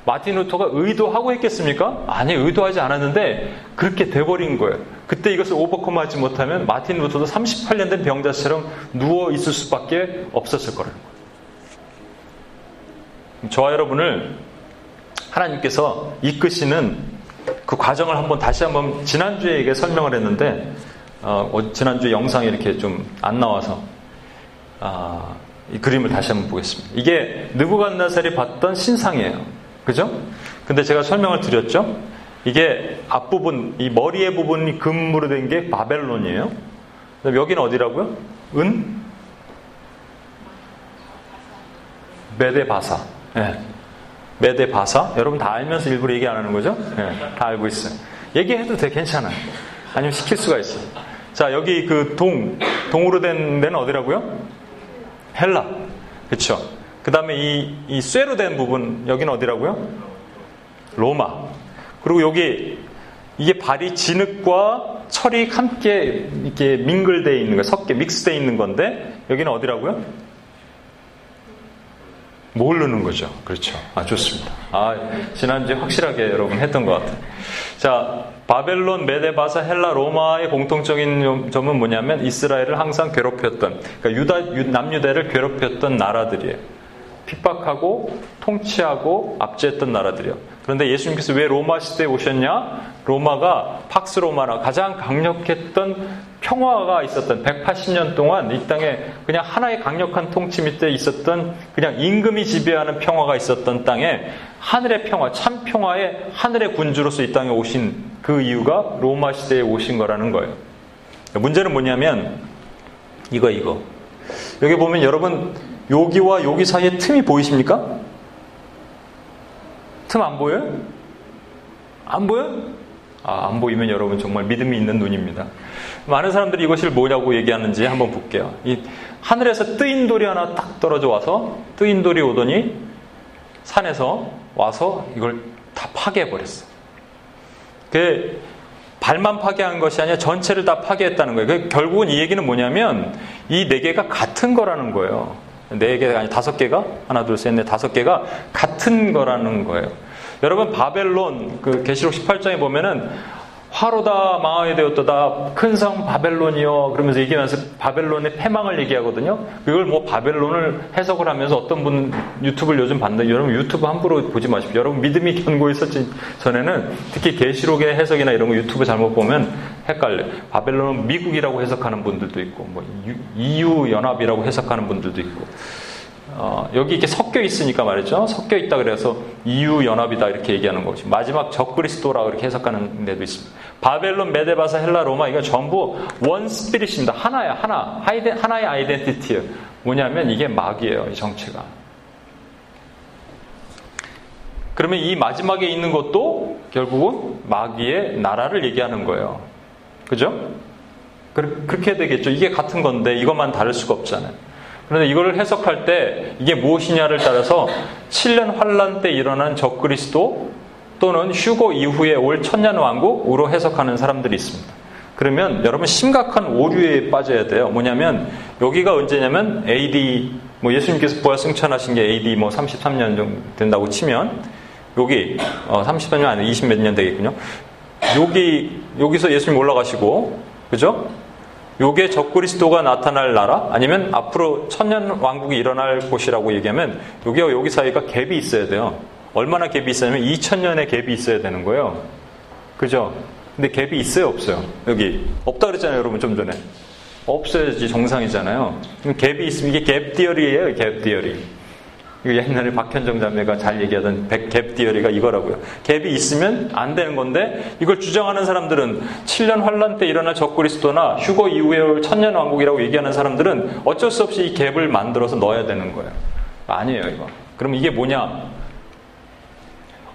마틴 루터가 의도하고 했겠습니까? 아니, 의도하지 않았는데 그렇게 돼버린 거예요. 그때 이것을 오버컴하지 못하면 마틴 루터도 38년 된 병자처럼 누워 있을 수밖에 없었을 거라는 거예요. 저와 여러분을 하나님께서 이끄시는 그 과정을 한번 다시 한번 지난주에 이게 설명을 했는데 어, 지난주 영상이 이렇게 좀 안 나와서 아, 이 그림을 다시 한번 보겠습니다. 이게 느부갓네살이 봤던 신상이에요. 그죠? 근데 제가 설명을 드렸죠. 이게 앞부분, 이 머리의 부분이 금으로 된 게 바벨론이에요. 여기는 어디라고요? 은? 메데바사. 네. 메데 바사. 여러분 다 알면서 일부러 얘기 안 하는 거죠? 네. 다 알고 있어요. 얘기해도 돼, 괜찮아. 아니면 시킬 수가 있어. 자, 여기 그 동, 동으로 된 데는 어디라고요? 헬라. 그쵸. 그 다음에 이, 이 쇠로 된 부분, 여기는 어디라고요? 로마. 그리고 여기, 이게 발이 진흙과 철이 함께 이렇게 민글되어 있는 거, 섞여, 믹스되어 있는 건데, 여기는 어디라고요? 모르는 거죠. 그렇죠. 아, 좋습니다. 아, 지난주에 확실하게 여러분 했던 것 같아요. 자, 바벨론, 메데바사, 헬라, 로마의 공통적인 점은 뭐냐면 이스라엘을 항상 괴롭혔던, 그러니까 유다, 남유대를 괴롭혔던 나라들이에요. 핍박하고 통치하고 압제했던 나라들이요. 그런데 예수님께서 왜 로마 시대에 오셨냐? 로마가 팍스 로마나 가장 강력했던 평화가 있었던 180년 동안 이 땅에 그냥 하나의 강력한 통치 밑에 있었던 그냥 임금이 지배하는 평화가 있었던 땅에 하늘의 평화, 참 평화의 하늘의 군주로서 이 땅에 오신 그 이유가 로마 시대에 오신 거라는 거예요. 문제는 뭐냐면 이거 이거. 여기 보면 여러분 여기와 여기 사이에 틈이 보이십니까? 틈 안 보여요? 안 보여? 아, 안 보이면 여러분 정말 믿음이 있는 눈입니다. 많은 사람들이 이것을 뭐냐고 얘기하는지 한번 볼게요. 이 하늘에서 뜨인 돌이 하나 딱 떨어져 와서 뜨인 돌이 오더니 산에서 와서 이걸 다 파괴해 버렸어. 그 발만 파괴한 것이 아니라 전체를 다 파괴했다는 거예요. 그 결국은 이 얘기는 뭐냐면 이 네 개가 같은 거라는 거예요. 네 개가 아니 다섯 개가 하나 둘 셋 넷 다섯 개가 같은 거라는 거예요. 여러분 바벨론 그 계시록 18장에 보면은 화로다 망하게 되었다다 큰 성 바벨론이요 그러면서 얘기하면서 바벨론의 패망을 얘기하거든요. 그걸 뭐 바벨론을 해석을 하면서 어떤 분 유튜브를 요즘 봤는데 여러분 유튜브 함부로 보지 마십시오. 여러분 믿음이 견고했었지 전에는 특히 계시록의 해석이나 이런 거 유튜브 잘못 보면 헷갈려. 바벨론은 미국이라고 해석하는 분들도 있고 뭐 EU 연합이라고 해석하는 분들도 있고. 어, 여기 이렇게 섞여 있으니까 말이죠. 섞여 있다 그래서 EU 연합이다 이렇게 얘기하는 거지. 마지막 적그리스도라고 이렇게 해석하는 데도 있습니다. 바벨론, 메데 바사, 헬라, 로마 이건 전부 one spirit입니다. 하나야, 하나. 하이데, 하나의 identity예요. 뭐냐면 이게 마귀예요, 이 정체가. 그러면 이 마지막에 있는 것도 결국은 마귀의 나라를 얘기하는 거예요. 그죠? 그렇게 되겠죠. 이게 같은 건데 이것만 다를 수가 없잖아요. 그런데 이거를 해석할 때 이게 무엇이냐를 따라서 7년 환란 때 일어난 적그리스도 또는 휴고 이후에 올 천년 왕국으로 해석하는 사람들이 있습니다. 그러면 여러분 심각한 오류에 빠져야 돼요. 뭐냐면 여기가 언제냐면 AD 뭐 예수님께서 부활 승천하신 게 AD 뭐 33년 정도 된다고 치면 여기 어 33년 아니 20 몇 년 되겠군요. 여기 여기서 예수님 올라가시고 그죠? 요게 적그리스도가 나타날 나라 아니면 앞으로 천년 왕국이 일어날 곳이라고 얘기하면 여기와 여기 사이가 갭이 있어야 돼요. 얼마나 갭이 있어야면 2000년의 갭이 있어야 되는 거예요. 그죠? 근데 갭이 있어요, 없어요? 여기 없다 그랬잖아요, 여러분 좀 전에. 없어야지 정상이잖아요. 갭이 있으면 이게 갭 디어리예요, 갭 디어리. 옛날에 박현정 자매가 잘 얘기하던 갭 디어리가 이거라고요. 갭이 있으면 안 되는 건데 이걸 주장하는 사람들은 7년 환란 때 일어날 적그리스도나 휴거 이후에 올 천년 왕국이라고 얘기하는 사람들은 어쩔 수 없이 이 갭을 만들어서 넣어야 되는 거예요. 아니에요, 이거. 그럼 이게 뭐냐?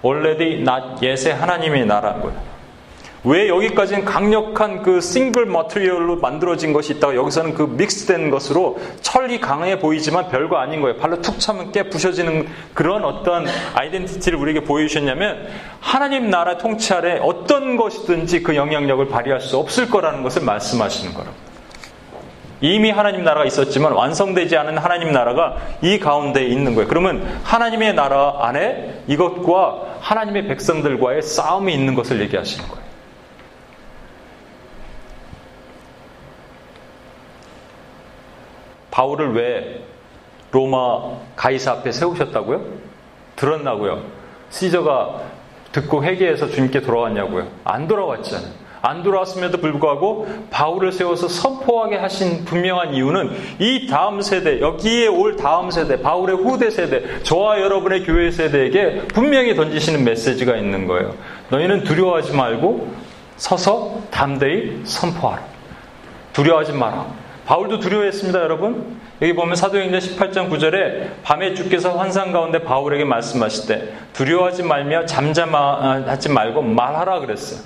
already not yet의 하나님의 나라인 거예요. 왜 여기까지는 강력한 그 싱글 머트리얼로 만들어진 것이 있다가 여기서는 그 믹스된 것으로 철이 강해 보이지만 별거 아닌 거예요. 발로 툭 차면 깨 부셔지는 그런 어떤 아이덴티티를 우리에게 보여주셨냐면 하나님 나라 통치 아래 어떤 것이든지 그 영향력을 발휘할 수 없을 거라는 것을 말씀하시는 거라고. 이미 하나님 나라가 있었지만 완성되지 않은 하나님 나라가 이 가운데에 있는 거예요. 그러면 하나님의 나라 안에 이것과 하나님의 백성들과의 싸움이 있는 것을 얘기하시는 거예요. 바울을 왜 로마 가이사 앞에 세우셨다고요? 들었나고요? 시저가 듣고 회개해서 주님께 돌아왔냐고요? 안 돌아왔잖아요. 안 돌아왔음에도 불구하고 바울을 세워서 선포하게 하신 분명한 이유는 이 다음 세대, 여기에 올 다음 세대, 바울의 후대 세대, 저와 여러분의 교회 세대에게 분명히 던지시는 메시지가 있는 거예요. 너희는 두려워하지 말고 서서 담대히 선포하라. 두려워하지 마라. 바울도 두려워했습니다, 여러분. 여기 보면 사도행전 18장 9절에 밤에 주께서 환상 가운데 바울에게 말씀하실 때 두려워하지 말며 잠잠하지 말고 말하라 그랬어요.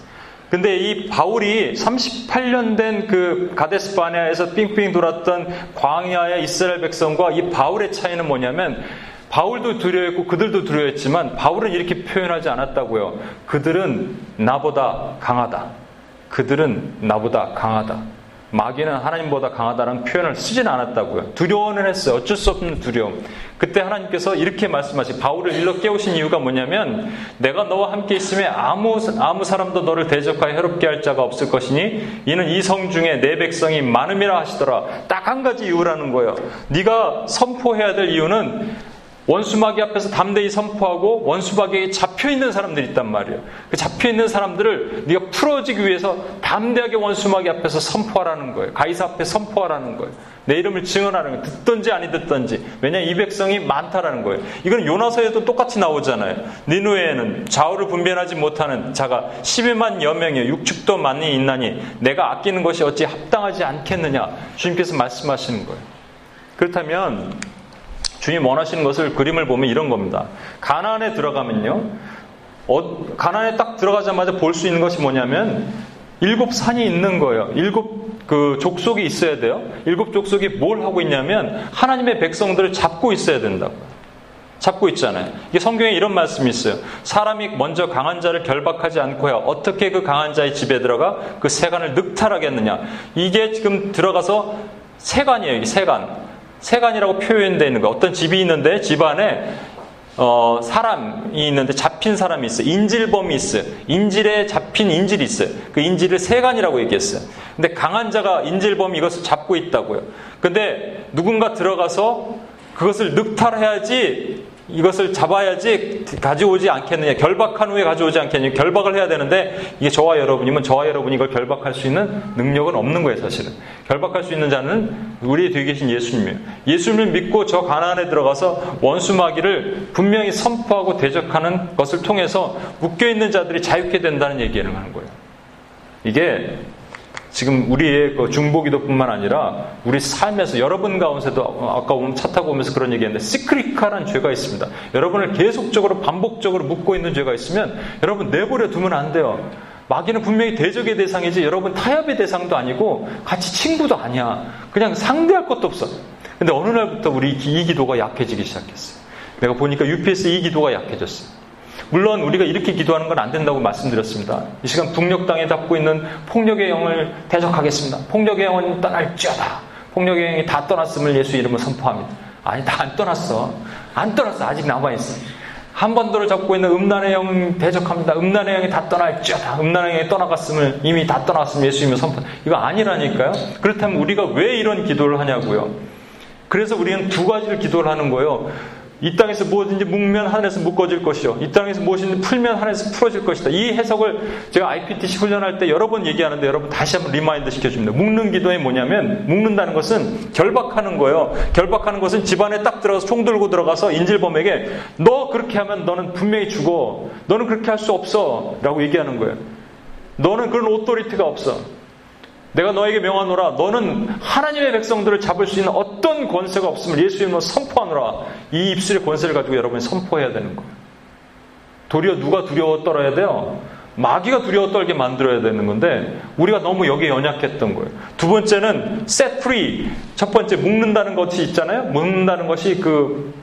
근데 이 바울이 38년 된 그 가데스 바네아에서 삥삥 돌았던 광야의 이스라엘 백성과 이 바울의 차이는 뭐냐면 바울도 두려워했고 그들도 두려워했지만 바울은 이렇게 표현하지 않았다고요. 그들은 나보다 강하다. 그들은 나보다 강하다. 마귀는 하나님보다 강하다는 표현을 쓰진 않았다고요. 두려워는 했어요. 어쩔 수 없는 두려움. 그때 하나님께서 이렇게 말씀하시 바울을 일러 깨우신 이유가 뭐냐면 내가 너와 함께 있으면 아무 아무 사람도 너를 대적하여 해롭게 할 자가 없을 것이니 이는 이 성 중에 내 백성이 많음이라 하시더라. 딱 한 가지 이유라는 거예요. 네가 선포해야 될 이유는 원수마귀 앞에서 담대히 선포하고 원수마귀에 잡혀 있는 사람들이 있단 말이에요. 그 잡혀 있는 사람들을 네가 풀어지기 위해서 담대하게 원수마귀 앞에서 선포하라는 거예요. 가이사 앞에 선포하라는 거예요. 내 이름을 증언하는 거예요. 듣든지 아니 듣든지. 왜냐 이 백성이 많다라는 거예요. 이건 요나서에도 똑같이 나오잖아요. 니누에는 좌우를 분별하지 못하는 자가 12만 여명의 육축도 많이 있나니 내가 아끼는 것이 어찌 합당하지 않겠느냐. 주님께서 말씀하시는 거예요. 그렇다면 주님 원하시는 것을 그림을 보면 이런 겁니다. 가나안에 들어가면요. 어, 가나안에 딱 들어가자마자 볼 수 있는 것이 뭐냐면 일곱 산이 있는 거예요. 일곱 그 족속이 있어야 돼요. 일곱 족속이 뭘 하고 있냐면 하나님의 백성들을 잡고 있어야 된다고. 잡고 있잖아요. 이게 성경에 이런 말씀이 있어요. 사람이 먼저 강한 자를 결박하지 않고요. 어떻게 그 강한 자의 집에 들어가 그 세간을 늑탈하겠느냐. 이게 지금 들어가서 세간이에요. 이게 세간. 세간이라고 표현되어 있는 거. 어떤 집이 있는데 집 안에 어, 사람이 있는데 잡힌 사람이 있어요. 인질범이 있어요. 인질에 잡힌 인질이 있어요. 그 인질을 세간이라고 얘기했어요. 근데 강한 자가 인질범이 이것을 잡고 있다고요. 근데 누군가 들어가서 그것을 늑탈해야지 이것을 잡아야지 가져오지 않겠느냐. 결박한 후에 가져오지 않겠느냐. 결박을 해야 되는데 이게 저와 여러분이면 저와 여러분이 이걸 결박할 수 있는 능력은 없는 거예요, 사실은. 결박할 수 있는 자는 우리 뒤에 계신 예수님이에요. 예수님을 믿고 저 가나안에 들어가서 원수 마귀를 분명히 선포하고 대적하는 것을 통해서 묶여 있는 자들이 자유케 된다는 얘기를 하는 거예요. 이게 지금 우리의 그 중보기도뿐만 아니라 우리 삶에서 여러분 가운데도 아까 차 타고 오면서 그런 얘기했는데 시크리카라는 죄가 있습니다. 여러분을 계속적으로 반복적으로 묶고 있는 죄가 있으면 여러분 내버려 두면 안 돼요. 마귀는 분명히 대적의 대상이지 여러분 타협의 대상도 아니고 같이 친구도 아니야. 그냥 상대할 것도 없어. 근데 어느 날부터 우리 이 기도가 약해지기 시작했어요. 내가 보니까 UPS 이 기도가 약해졌어요. 물론 우리가 이렇게 기도하는 건 안 된다고 말씀드렸습니다. 이 시간 북녘 땅에 잡고 있는 폭력의 영을 대적하겠습니다. 폭력의 영은 떠날지어다. 폭력의 영이 다 떠났음을 예수 이름으로 선포합니다. 아니 다 안 떠났어. 안 떠났어. 아직 남아 있어. 한반도를 잡고 있는 음란의 영 대적합니다. 음란의 영이 다 떠날지어다. 음란의 영이 떠나갔음을 이미 다 떠났음을 예수 이름으로 선포. 이거 아니라니까요. 그렇다면 우리가 왜 이런 기도를 하냐고요. 그래서 우리는 두 가지를 기도를 하는 거예요. 이 땅에서 무엇인지 묶으면 하늘에서 묶어질 것이요. 이 땅에서 무엇인지 풀면 하늘에서 풀어질 것이다. 이 해석을 제가 IPTC 훈련할 때 여러 번 얘기하는데 여러분 다시 한번 remind 시켜줍니다. 묶는 기도에 뭐냐면 묶는다는 것은 결박하는 거예요. 결박하는 것은 집안에 딱 들어가서 총 들고 들어가서 인질범에게 너 그렇게 하면 너는 분명히 죽어. 너는 그렇게 할 수 없어. 라고 얘기하는 거예요. 너는 그런 authority가 없어. 내가 너에게 명하노라. 너는 하나님의 백성들을 잡을 수 있는 어떤 권세가 없음을 예수 이름으로 선포하노라. 이 입술의 권세를 가지고 여러분이 선포해야 되는 거예요. 도리어 누가 두려워 떨어야 돼요? 마귀가 두려워 떨게 만들어야 되는 건데 우리가 너무 여기에 연약했던 거예요. 두 번째는 set free. 첫 번째 묶는다는 것이 있잖아요. 묶는다는 것이 그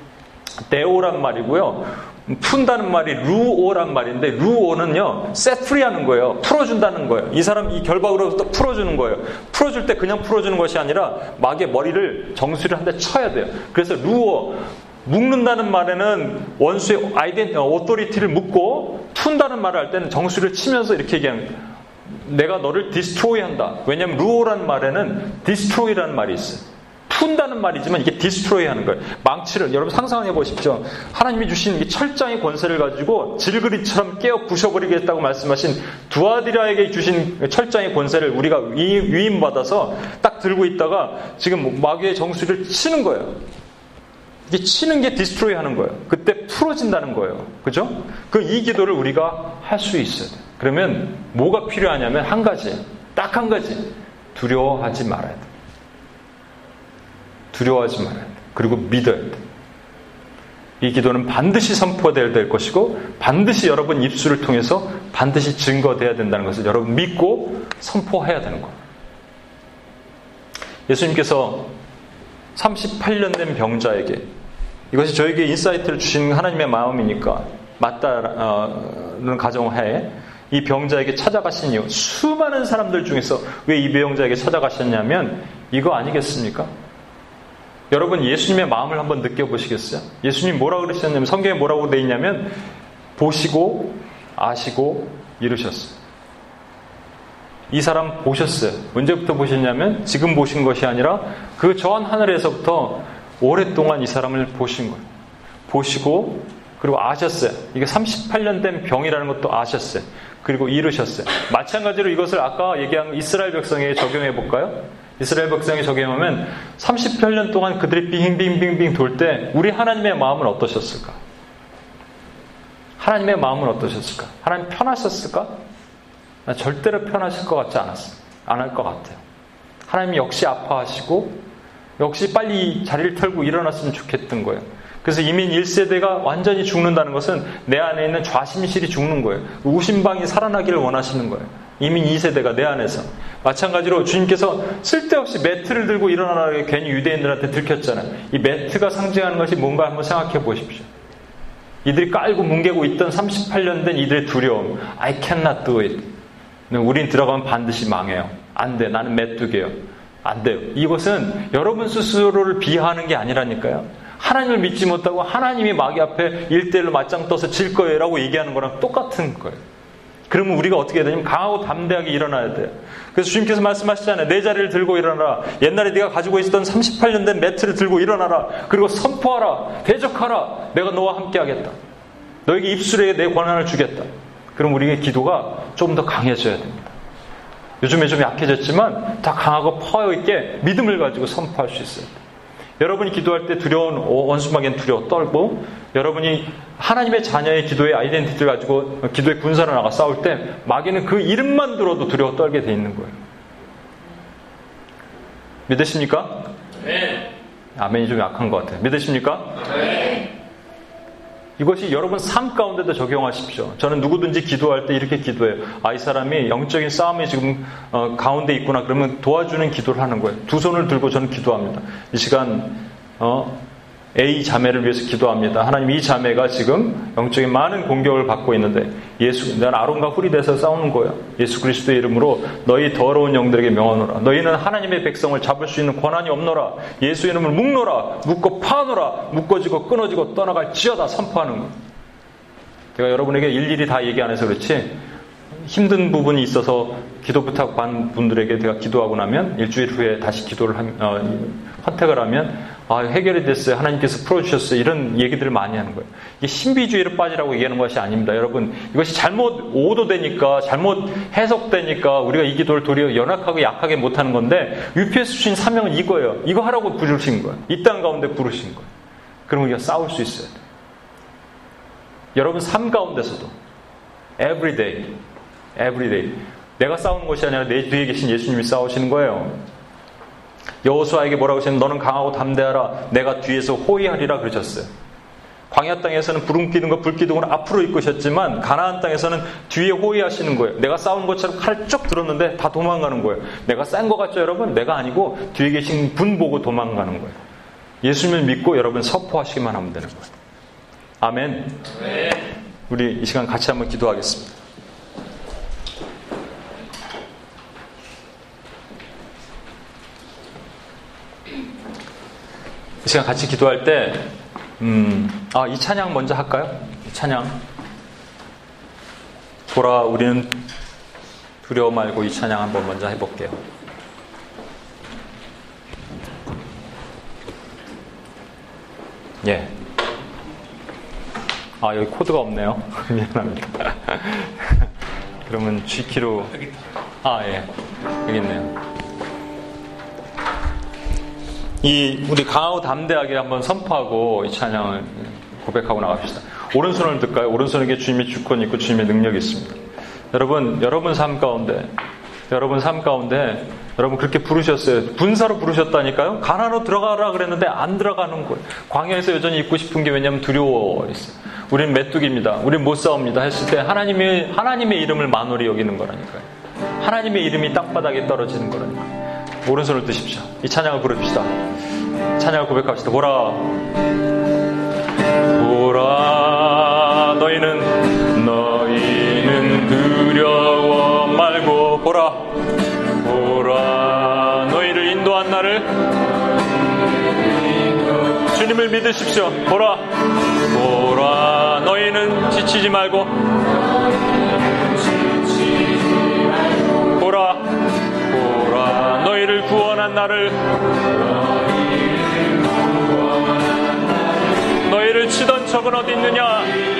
데오란 말이고요. 푼다는 말이 루오란 말인데 루오는요 set free 하는 거예요. 풀어준다는 거예요. 이 사람 이 결박으로부터 풀어주는 거예요. 풀어줄 때 그냥 풀어주는 것이 아니라 마귀의 머리를 정수리를 한 대 쳐야 돼요. 그래서 루오 묶는다는 말에는 원수의 iden- authority를 묶고 푼다는 말을 할 때는 정수리를 치면서 이렇게 얘기하는 거예요. 내가 너를 destroy 한다. 왜냐하면 루오란 말에는 destroy라는 말이 있어요 푼다는 말이지만 이게 디스트로이 하는 거예요. 망치를 여러분 상상해 보십시오. 하나님이 주신 이 철장의 권세를 가지고 질그리처럼 깨어 부셔버리겠다고 말씀하신 두아디라에게 주신 철장의 권세를 우리가 위임받아서 딱 들고 있다가 지금 마귀의 정수를 치는 거예요. 이게 치는 게 디스트로이 하는 거예요. 그때 풀어진다는 거예요. 그죠? 그 이 기도를 우리가 할 수 있어요. 그러면 뭐가 필요하냐면 한 가지, 딱 한 가지. 두려워하지 말아야 돼. 두려워하지 말아야 돼. 그리고 믿어야 돼. 이 기도는 반드시 선포될 될 것이고 반드시 여러분 입술을 통해서 반드시 증거돼야 된다는 것을 여러분 믿고 선포해야 되는 거예요. 예수님께서 38년 된 병자에게 이것이 저에게 insight를 주신 하나님의 마음이니까 맞다는 가정하에 이 병자에게 찾아가신 이유 수많은 사람들 중에서 왜 이 병자에게 찾아가셨냐면 이거 아니겠습니까? 여러분 예수님의 마음을 한번 느껴보시겠어요? 예수님 뭐라고 그러셨냐면 성경에 뭐라고 돼 있냐면 보시고 아시고 이루셨어요. 이 사람 보셨어요. 언제부터 보셨냐면 지금 보신 것이 아니라 그 전 하늘에서부터 오랫동안 이 사람을 보신 거예요. 보시고 그리고 아셨어요. 이게 38년 된 병이라는 것도 아셨어요. 그리고 이루셨어요. 마찬가지로 이것을 아까 얘기한 이스라엘 백성에게 적용해 볼까요? 이스라엘 백성이 적용하면 38년 동안 그들이 빙빙빙빙 돌 때 우리 하나님의 마음은 어떠셨을까? 하나님의 마음은 어떠셨을까? 하나님 편하셨을까? 절대로 편하실 것 같지 않았어. 안할 것 같아요. 하나님 역시 아파하시고 역시 빨리 자리를 털고 일어났으면 좋겠던 거예요. 그래서 이민 1세대가 완전히 죽는다는 것은 내 안에 있는 좌심실이 죽는 거예요. 우심방이 살아나기를 원하시는 거예요. 이민 2세대가 내 안에서. 마찬가지로 주님께서 쓸데없이 매트를 들고 일어나라 괜히 유대인들한테 들켰잖아요. 이 매트가 상징하는 것이 뭔가 한번 생각해 보십시오. 이들이 깔고 뭉개고 있던 38년 된 이들의 두려움. I cannot do it. 우린 들어가면 반드시 망해요. 안 돼. 나는 메뚜기예요. 안 돼요. 이것은 여러분 스스로를 비하하는 게 아니라니까요. 하나님을 믿지 못하고 하나님이 마귀 앞에 일대일로 맞짱 떠서 질 거예요 라고 얘기하는 거랑 똑같은 거예요. 그러면 우리가 어떻게 해야 되냐면 강하고 담대하게 일어나야 돼요. 그래서 주님께서 말씀하시잖아요. 내 자리를 들고 일어나라. 옛날에 네가 가지고 있었던 38년 된 매트를 들고 일어나라. 그리고 선포하라. 대적하라. 내가 너와 함께 하겠다. 너에게 입술에 내 권한을 주겠다. 그럼 우리의 기도가 좀 더 강해져야 됩니다. 요즘에 좀 약해졌지만 더 강하고 퍼여 있게 믿음을 가지고 선포할 수 있어요. 여러분이 기도할 때 두려운 원수막엔 두려워 떨고 여러분이 하나님의 자녀의 기도의 아이덴티티를 가지고 기도의 군사를 나가 싸울 때 마귀는 그 이름만 들어도 두려워 떨게 돼 있는 거예요. 믿으십니까? 네. 아멘이 좀 약한 것 같아요. 믿으십니까? 네. 이것이 여러분 삶 가운데도 적용하십시오. 저는 누구든지 기도할 때 이렇게 기도해요. 아, 이 사람이 영적인 싸움이 지금 어, 가운데 있구나. 그러면 도와주는 기도를 하는 거예요. 두 손을 들고 저는 기도합니다. 이 시간, 어, A 자매를 위해서 기도합니다. 하나님 이 자매가 지금 영적인 많은 공격을 받고 있는데 예수 난 아론과 훌이 돼서 싸우는 거야. 예수 그리스도의 이름으로 너희 더러운 영들에게 명하노라. 너희는 하나님의 백성을 잡을 수 있는 권한이 없노라. 예수 이름을 묶노라. 묶고 파노라. 묶어지고 끊어지고 떠나갈 지어다 선포하는 거. 제가 여러분에게 일일이 다 얘기 안 해서 그렇지 힘든 부분이 있어서 기도 부탁 받은 분들에게 제가 기도하고 나면 일주일 후에 다시 기도를 한, 어, 선택을 하면 아, 해결이 됐어요. 하나님께서 풀어주셨어요. 이런 얘기들을 많이 하는 거예요. 이게 신비주의로 빠지라고 얘기하는 것이 아닙니다. 여러분, 이것이 잘못 오도되니까, 잘못 해석되니까 우리가 이 기도를 도리어 연약하고 약하게 못하는 건데, UPS 주신 사명은 이거예요. 이거 하라고 부르신 거예요. 이 땅 가운데 부르신 거예요. 그럼 우리가 싸울 수 있어요. 여러분 삶 가운데서도 every day, every day 내가 싸우는 것이 아니라 내 뒤에 계신 예수님이 싸우시는 거예요. 여호수아에게 뭐라고 하셨냐면 너는 강하고 담대하라 내가 뒤에서 호위하리라 그러셨어요. 광야 땅에서는 부름 기둥과 불 기둥을 앞으로 이끄셨지만 가나안 땅에서는 뒤에 호위하시는 거예요. 내가 싸우는 것처럼 칼 쭉 들었는데 다 도망가는 거예요. 내가 싼거 같죠, 여러분? 내가 아니고 뒤에 계신 분 보고 도망가는 거예요. 예수님을 믿고 여러분 서포하시기만 하면 되는 거예요. 아멘. 우리 이 시간 같이 한번 기도하겠습니다. 이 시간 같이 기도할 때, 음, 아, 이 찬양 먼저 할까요? 이 찬양. 보라, 우리는 두려워 말고 이 찬양 한번 먼저 해볼게요. 예. 아, 여기 코드가 없네요. 미안합니다. 그러면 G키로. 아, 예. 여기 있네요. 이, 우리 강하고 담대하게 한번 선포하고 이 찬양을 고백하고 나갑시다. 오른손을 들까요? 오른손에게 주님의 주권이 있고 주님의 능력이 있습니다. 여러분, 여러분 삶 가운데, 여러분 삶 가운데, 여러분 그렇게 부르셨어요. 분사로 부르셨다니까요? 가나로 들어가라 그랬는데 안 들어가는 거예요. 광야에서 여전히 있고 싶은 게 왜냐면 두려워 있어요. 우리는 메뚜기입니다. 우리는 못 싸웁니다. 했을 때 하나님의, 하나님의 이름을 만홀히 여기는 거라니까요. 하나님의 이름이 땅바닥에 떨어지는 거라니까요. 오른손을 드십시오. 이 찬양을 부릅시다. 찬양을 고백합시다. 보라. 보라. 너희는, 너희는 두려워 말고, 보라. 보라. 너희를 인도한 나를 주님을 믿으십시오. 보라. 보라. 너희는 지치지 말고, 보라. 너희를 구원한 나를 너희를 치던 적은 어디 있느냐?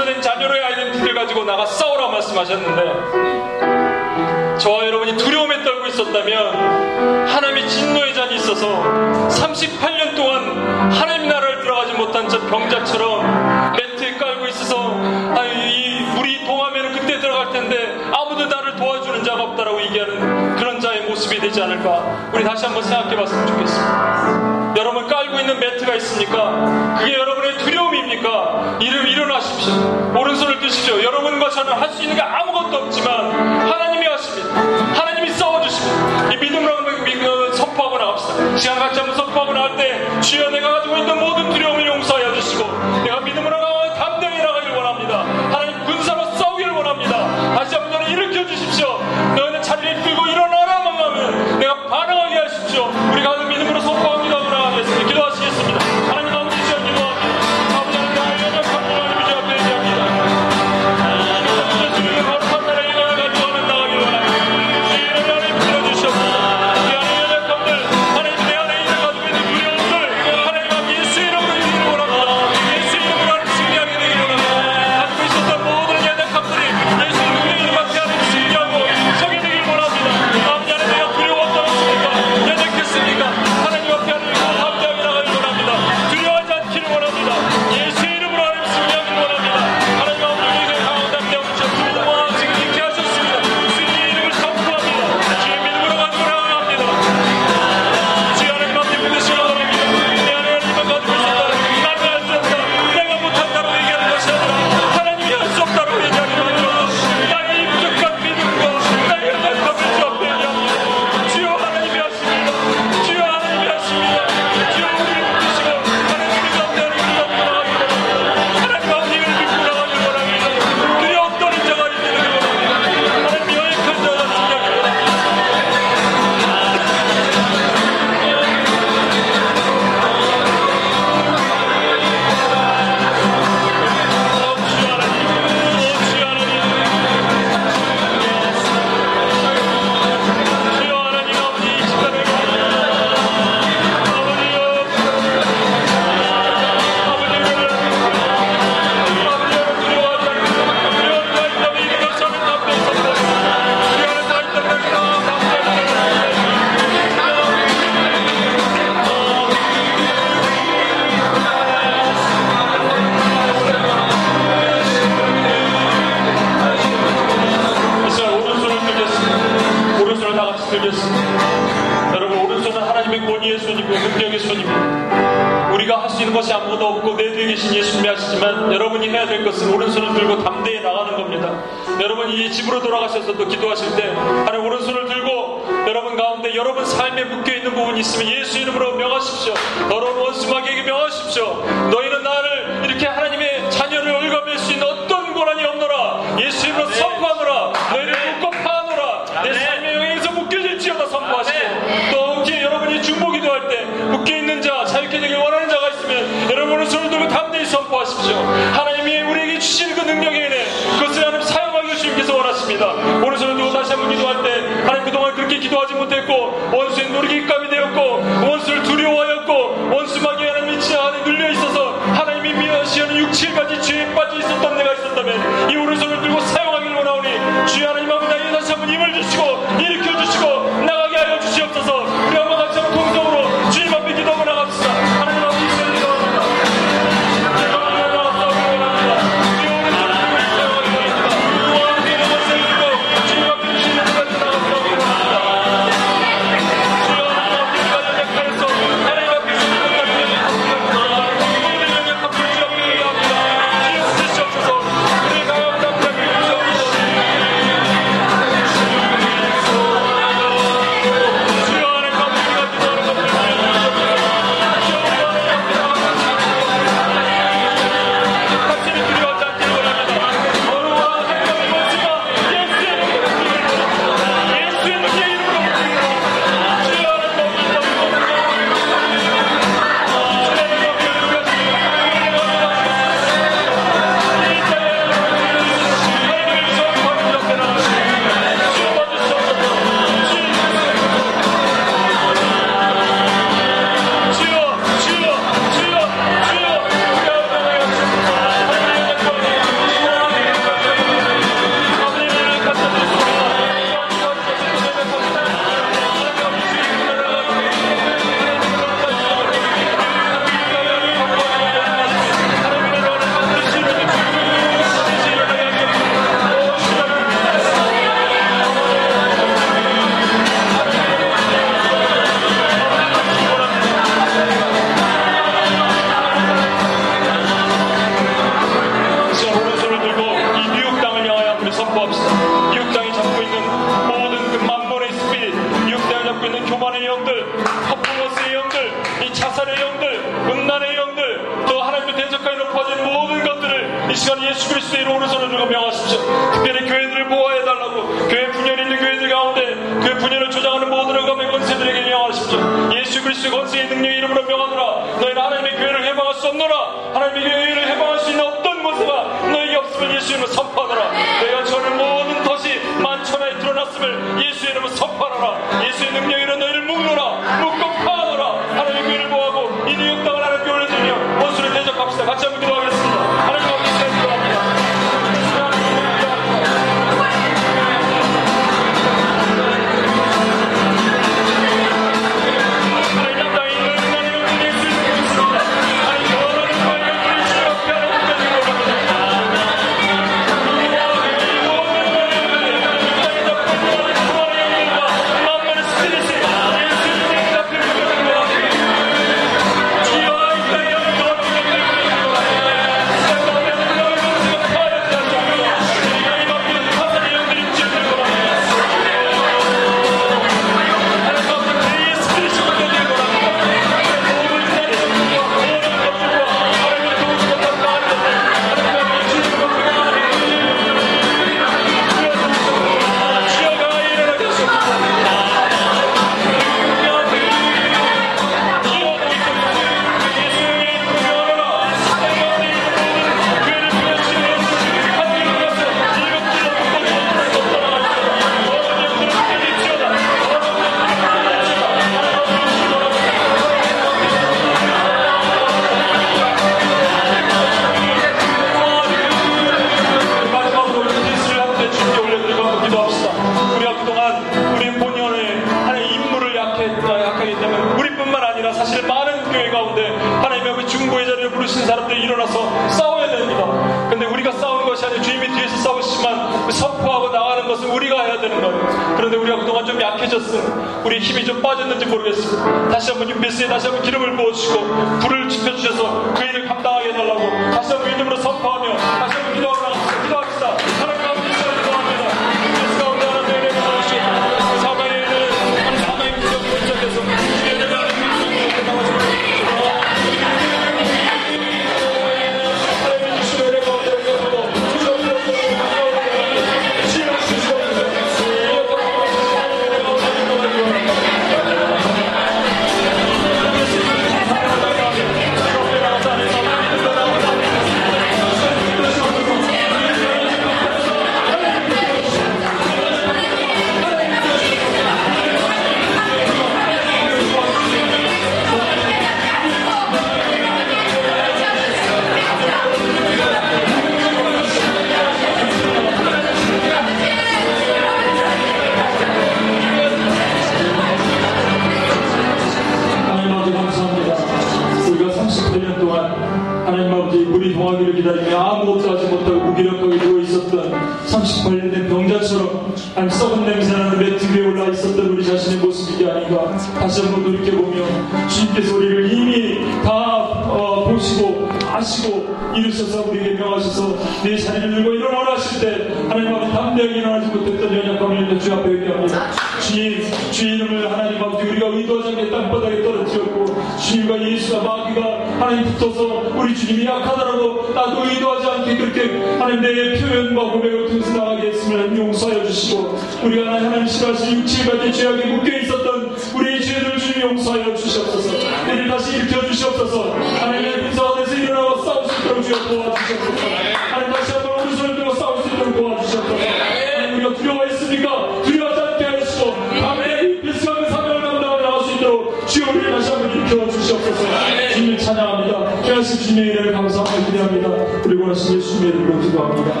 용서하여 주시고 우리 안에 하나님 싫어하신 육체같이 죄악에 묶여 있었던 우리의 죄들을 주님 용서하여 주시옵소서. 우리를 다시 일으켜 주시옵소서. 하나님의 군사 안에서 일어나와 싸울 수 있도록 주여 도와주시옵소서. 하나님 다시 한번 오른손을 들고 싸울 수 있도록 도와주시옵소서. 하나님 우리가 두려워했으니까? 두려워하지 않게 하시고 밤에 예수하며 사명을 감당하고 나올 수 있도록 주여 우리를 다시 한번 일으켜 주시옵소서. 주님을 찬양합니다. 깨하신 주님의 은혜를 감사하며 기대합니다. 그리고 하신 예수님의 이름으로 기도합니다.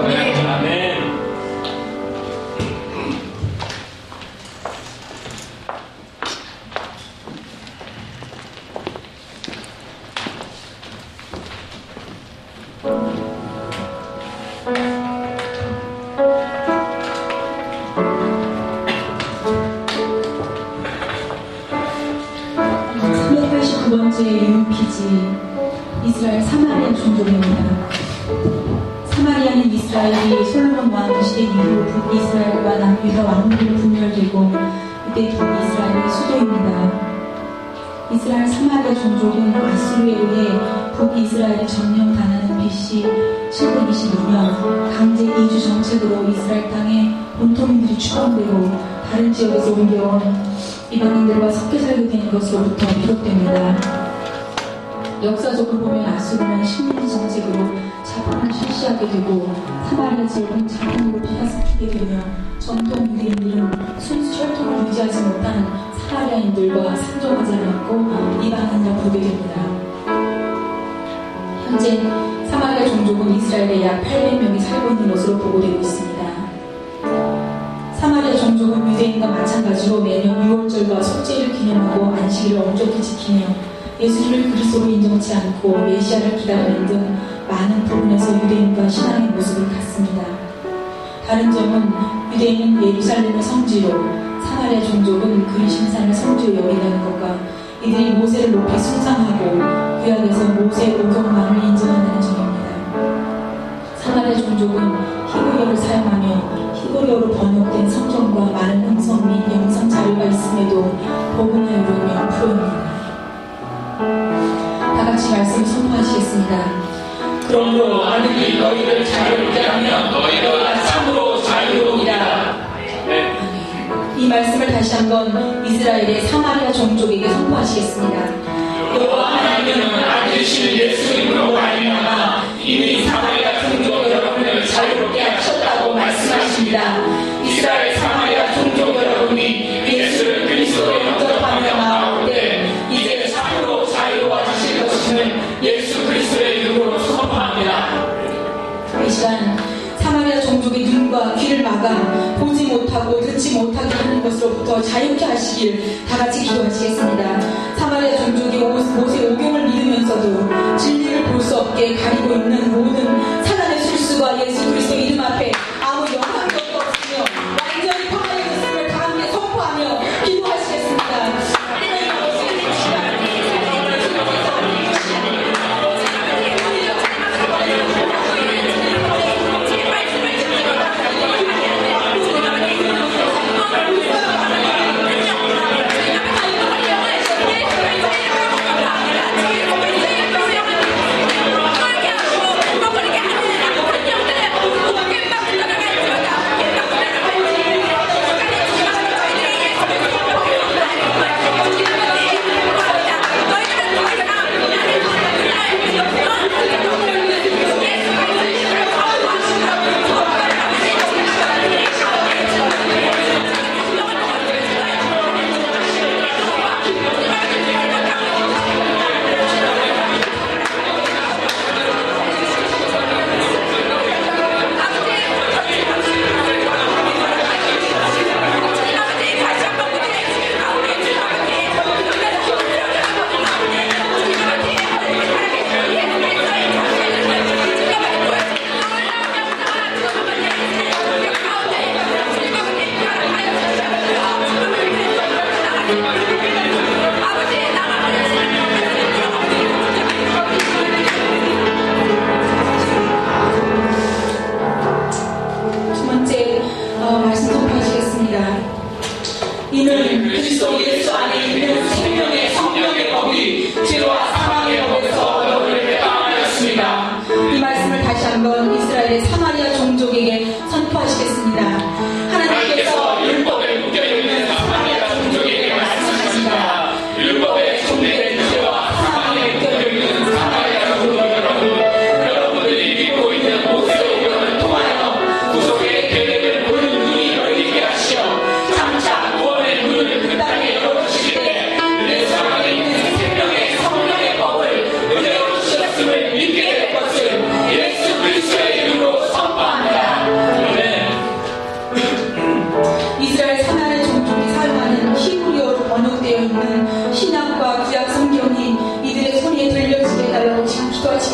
아멘. 지역에서 옮겨온 이방인들과 섞여 살게 된 것으로부터 비롯됩니다. 역사적으로 보면 아수르는 식민지 정책으로 자본을 실시하게 되고 사마리아 지역은 자본으로 피가 섞이게 되며 전통 유대인들은 순수 혈통을 유지하지 못한 사마리아인들과 상종하지 않았고 이방인을 보게 됩니다. 현재 사마리아 종족은 이스라엘에 약 800명이 살고 있는 것으로 보고되고 있습니다. 사마리아 종족은 유대인과 마찬가지로 매년 6월절과 속죄를 기념하고 안식일을 엄격히 지키며 예수님을 그리스도로 인정치 않고 메시아를 기다리는 등 많은 부분에서 유대인과 신앙의 모습을 갖습니다. 다른 점은 유대인은 예루살렘을 성지로 사마리아 종족은 그리 신산을 성지로 여긴다는 것과 이들이 모세를 높이 숭상하고 구약에서 모세 오경만을 인정한다는 점입니다. 사마리아 종족은 히브리어를 사용하며 히브리어로 번역된 성경과 많은 음성 및 영상 자료가 있음에도 복음화율은 0%입니다. 다 같이 말씀을 선포하시겠습니다. 그러므로 하느님 너희를 자유롭게 하면 너희가 참으로 자유로우리라. 이 말씀을 다시 한번 이스라엘의 사마리아 종족에게 선포하시겠습니다. 여호와 하나님은 아들이신 예수님으로 말미암아 이미 사마리아 말씀하십니다. 이스라엘 사마리아 종족 여러분이 예수를 그리스도에 영접하며 나오되 이제 참으로 자유로워지실 것임을 예수 그리스도의 이름으로 선포합니다. 이 시간 사마리아 종족의 눈과 귀를 막아 보지 못하고 듣지 못하게 하는 것으로부터 자유케 하시길 다 같이 기도하시겠습니다. 사마리아 종족이 오- 모세 오경을 믿으면서도 진리를 볼 수 없게 가리고 있는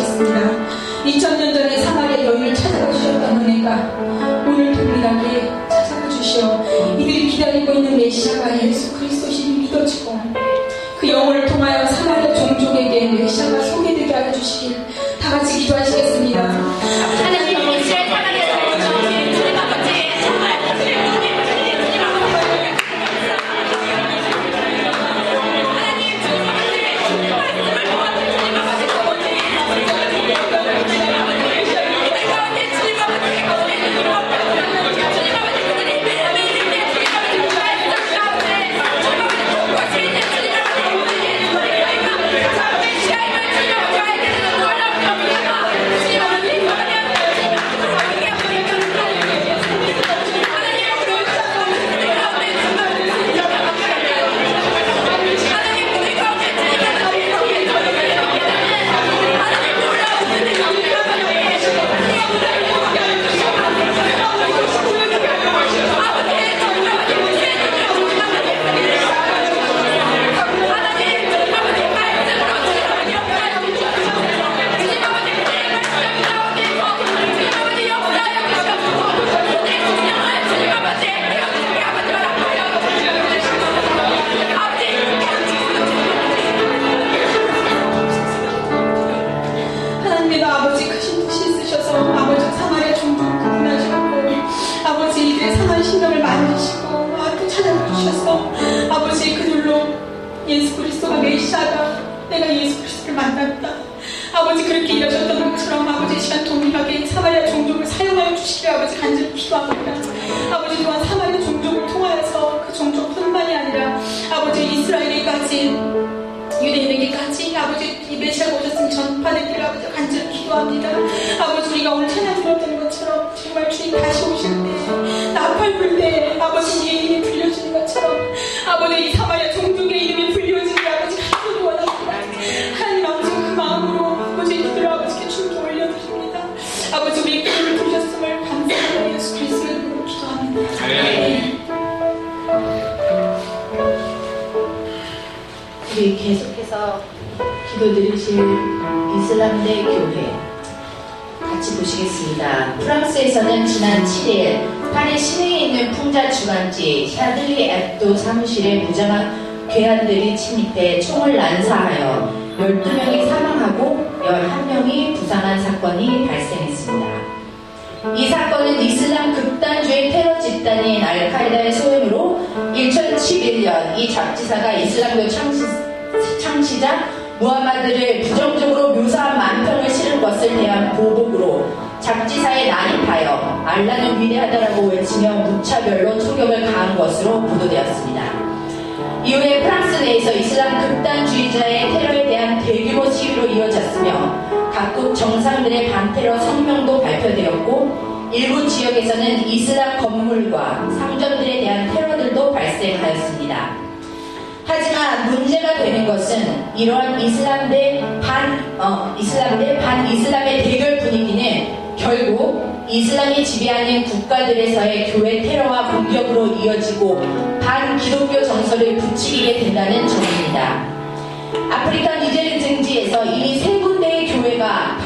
하시겠습니다. 2000년 전에 사마리아 여인을 찾아가 주셨던 은혜가 오늘 동일하게 찾아가 주시어 이들이 기다리고 있는 메시아가 예수 그리스도심이 믿어지고 그 영혼을 통하여 사마리아 종족에게 메시아가 소개되게 하여 주시길 다 같이 기도하시겠습니다. 이 사건은 이슬람 극단주의 테러 집단인 알카이다의 소행으로 2011년 이 잡지사가 이슬람교 창시, 창시자 무하마드를 부정적으로 묘사한 만평을 실은 것을 대한 보복으로 잡지사에 난입하여 알라는 위대하다라고 외치며 무차별로 총격을 가한 것으로 보도되었습니다. 이후에 프랑스 내에서 이슬람 극단주의자의 테러에 대한 대규모 시위로 이어졌으며 각국 정상들의 반테러 성명도 발표되었고 일부 지역에서는 이슬람 건물과 상점들에 대한 테러들도 발생하였습니다. 하지만 문제가 되는 것은 이러한 이슬람 대반 어, 이슬람 대반 이슬람의 대결 분위기는 결국 이슬람이 지배하는 국가들에서의 교회 테러와 공격으로 이어지고 반 기독교 정서를 부추기게 된다는 점입니다. 아프리카 니제르 등지에서 이미 세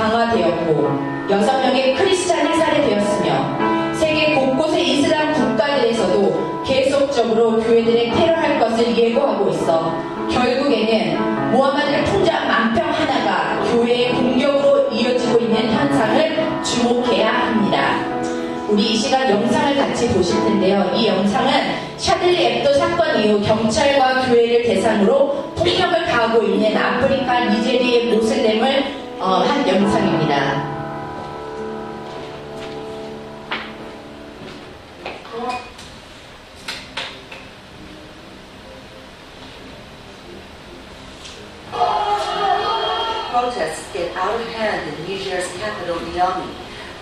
교회가 방화되었고 여섯 명의 크리스찬이 살해되었으며 세계 곳곳의 이슬람 국가들에서도 계속적으로 교회들의 테러할 것을 예고하고 있어 결국에는 모하마드를 풍자한 만평 하나가 교회의 공격으로 이어지고 있는 현상을 주목해야 합니다. 우리 이 시간 영상을 같이 보실 텐데요. 이 영상은 샤들리 앱도 사건 이후 경찰과 교회를 대상으로 폭력을 가하고 있는 아프리카 니제리의 모슬렘을 어, 한 영상입니다. Protests get out of hand in Niger's capital, Niamey.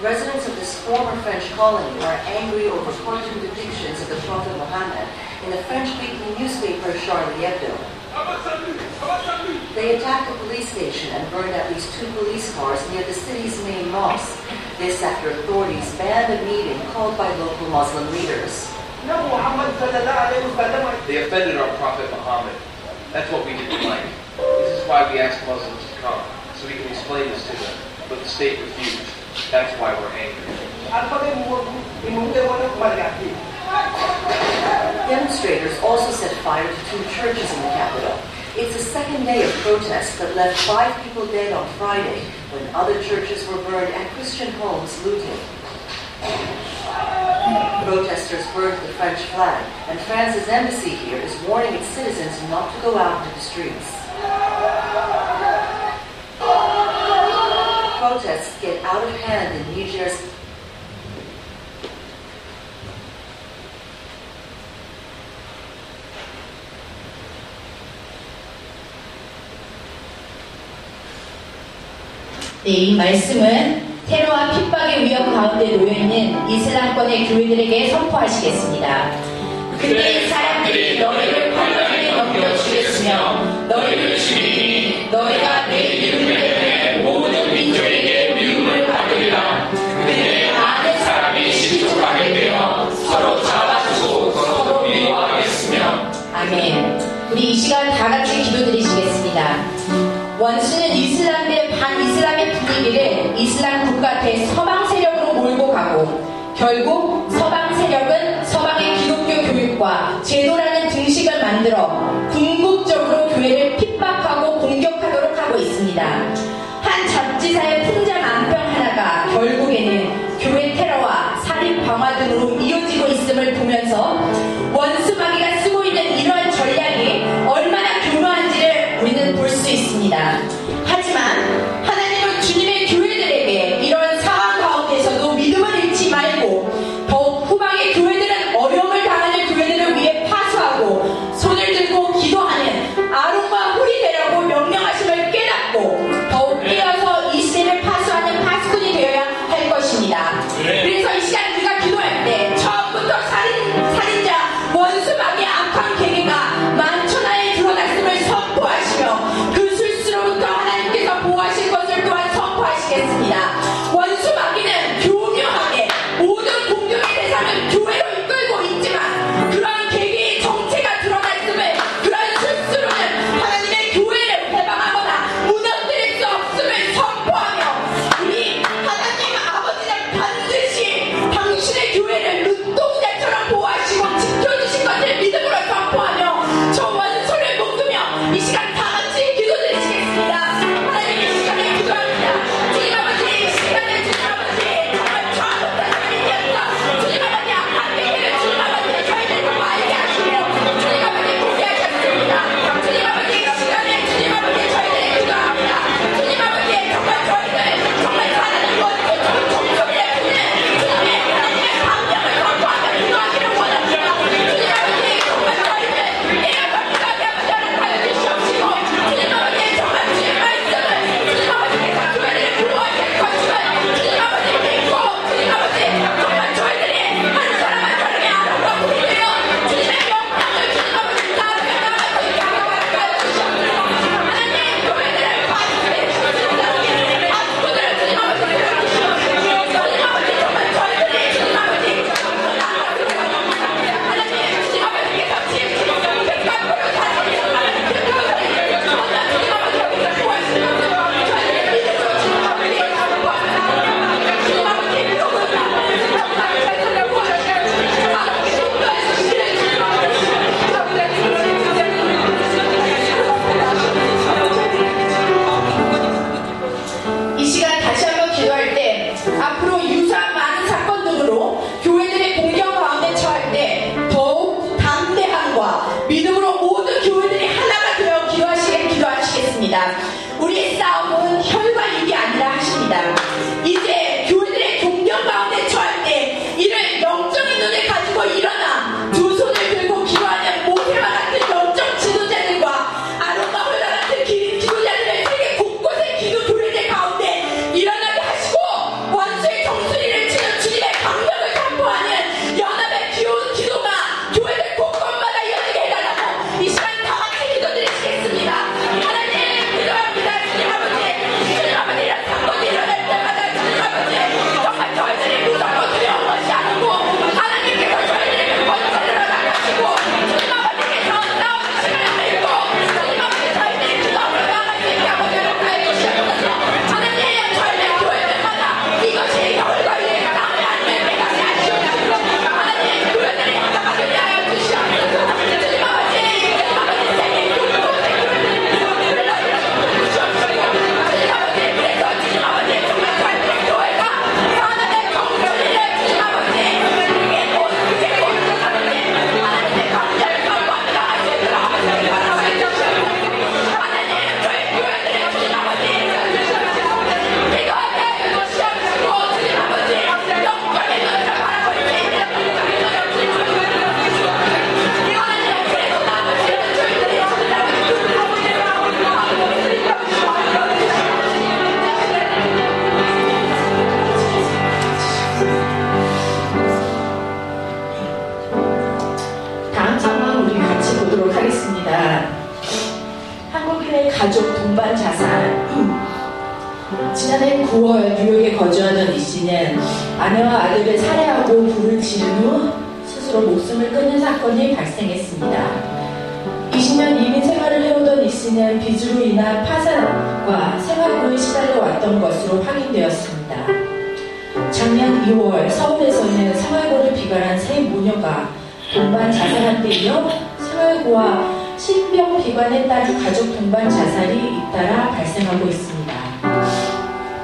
Residents of this former French colony are angry over cartoon depictions of the Prophet Muhammad in the French-speaking newspaper Charlie Hebdo. They attacked a police station and burned at least two police cars near the city's main mosque. This after authorities banned a meeting called by local Muslim leaders. They offended our Prophet Muhammad. That's what we didn't like. This is why we asked Muslims to come, so we can explain this to them. But the state refused. That's why we're angry. Demonstrators also set fire to two churches in the capital. It's the second day of protests that left five people dead on Friday when other churches were burned and Christian homes looted. Protesters burned the French flag, and France's embassy here is warning its citizens not to go out into the streets. Protests get out of hand in Niger's 네, 이 말씀은 테러와 핍박의 위협 가운데 놓여있는 이슬람권의 교회들에게 선포하시겠습니다. 그때 네, 사람들이 너희를 환란에 넘겨주겠으며 너희를 죽이니 너희가 내 이름 때문에 모든 민족에게 미움을 받으리라. 그때 많은 사람이 실족하게 되어 서로 잡아주고 서로 미워하겠으며 아멘 우리 이 시간 다 같이 기도드리시겠습니다. 원수는 이슬람 국가 대 서방 세력으로 몰고 가고 결국 서방 세력은 서방의 기독교 교육과 제도라는 등식을 만들어 궁극적으로 교회를 핍박하고 공격하도록 하고 있습니다. 한 잡지사의 풍자 만평 하나가 결국에는 교회 테러와 사립 방화 등으로 이어지고 있음을 보면서 원수마귀가 쓰고 있는 이러한 전략이 얼마나 교묘한지를 우리는 볼 수 있습니다. 확인되었습니다. 작년 2월 서울에서는 생활고를 비관한 세 모녀가 동반 자살한 데 이어 생활고와 신병 비관에 따른 가족 동반 자살이 잇따라 발생하고 있습니다.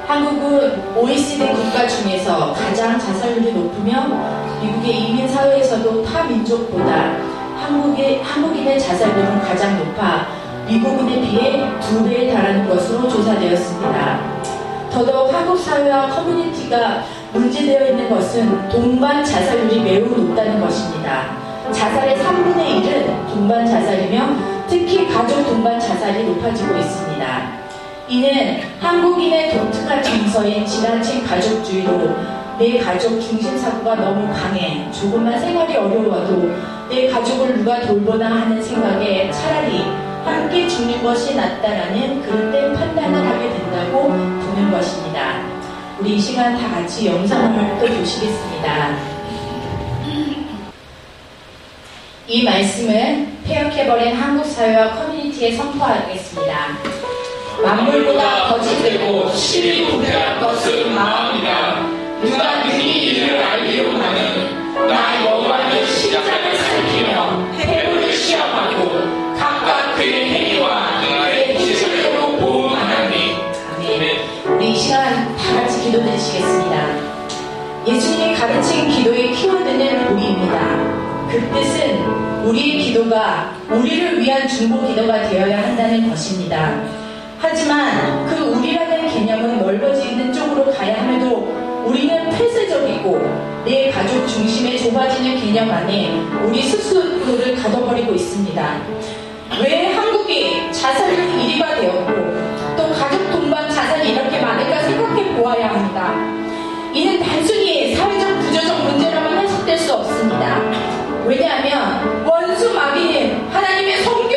한국은 OECD 국가 중에서 가장 자살률이 높으며 미국의 이민 사회에서도 타 민족보다 한국의 한국인의 자살률은 가장 높아 미국인에 비해 두 배에 달하는 것으로 조사되었습니다. 더더욱 한국 사회와 커뮤니티가 문제되어 있는 것은 동반 자살률이 매우 높다는 것입니다. 자살의 3분의 1은 동반 자살이며 특히 가족 동반 자살이 높아지고 있습니다. 이는 한국인의 독특한 정서인 지나친 가족주의로 내 가족 중심 사고가 너무 강해 조금만 생활이 어려워도 내 가족을 누가 돌보나 하는 생각에 차라리 함께 죽는 것이 낫다라는 그릇된 판단을 하게 된다고 보는 것입니다. 우리 이 시간 다 같이 영상을 또 보시겠습니다. 이 말씀을 폐역해버린 한국 사회와 커뮤니티에 선포하겠습니다. 만물보다 거짓되고 실이 부패한 것은 마음이다. 누가 능히 이를 알기로 하는 나여 시간 다 같이 기도드리시겠습니다. 예수님이 가르친 기도의 키워드는 우리입니다. 그 뜻은 우리의 기도가 우리를 위한 중보 기도가 되어야 한다는 것입니다. 하지만 그 우리라는 개념은 넓어지는 쪽으로 가야 함에도 우리는 폐쇄적이고 내 가족 중심의 좁아지는 개념 안에 우리 스스로를 가둬버리고 있습니다. 왜 한국이 자살률 1위가 되었고 보아야 합니다. 이는 단순히 사회적 구조적 문제로만 해석될 수 없습니다. 왜냐하면 원수 마귀는 하나님의 성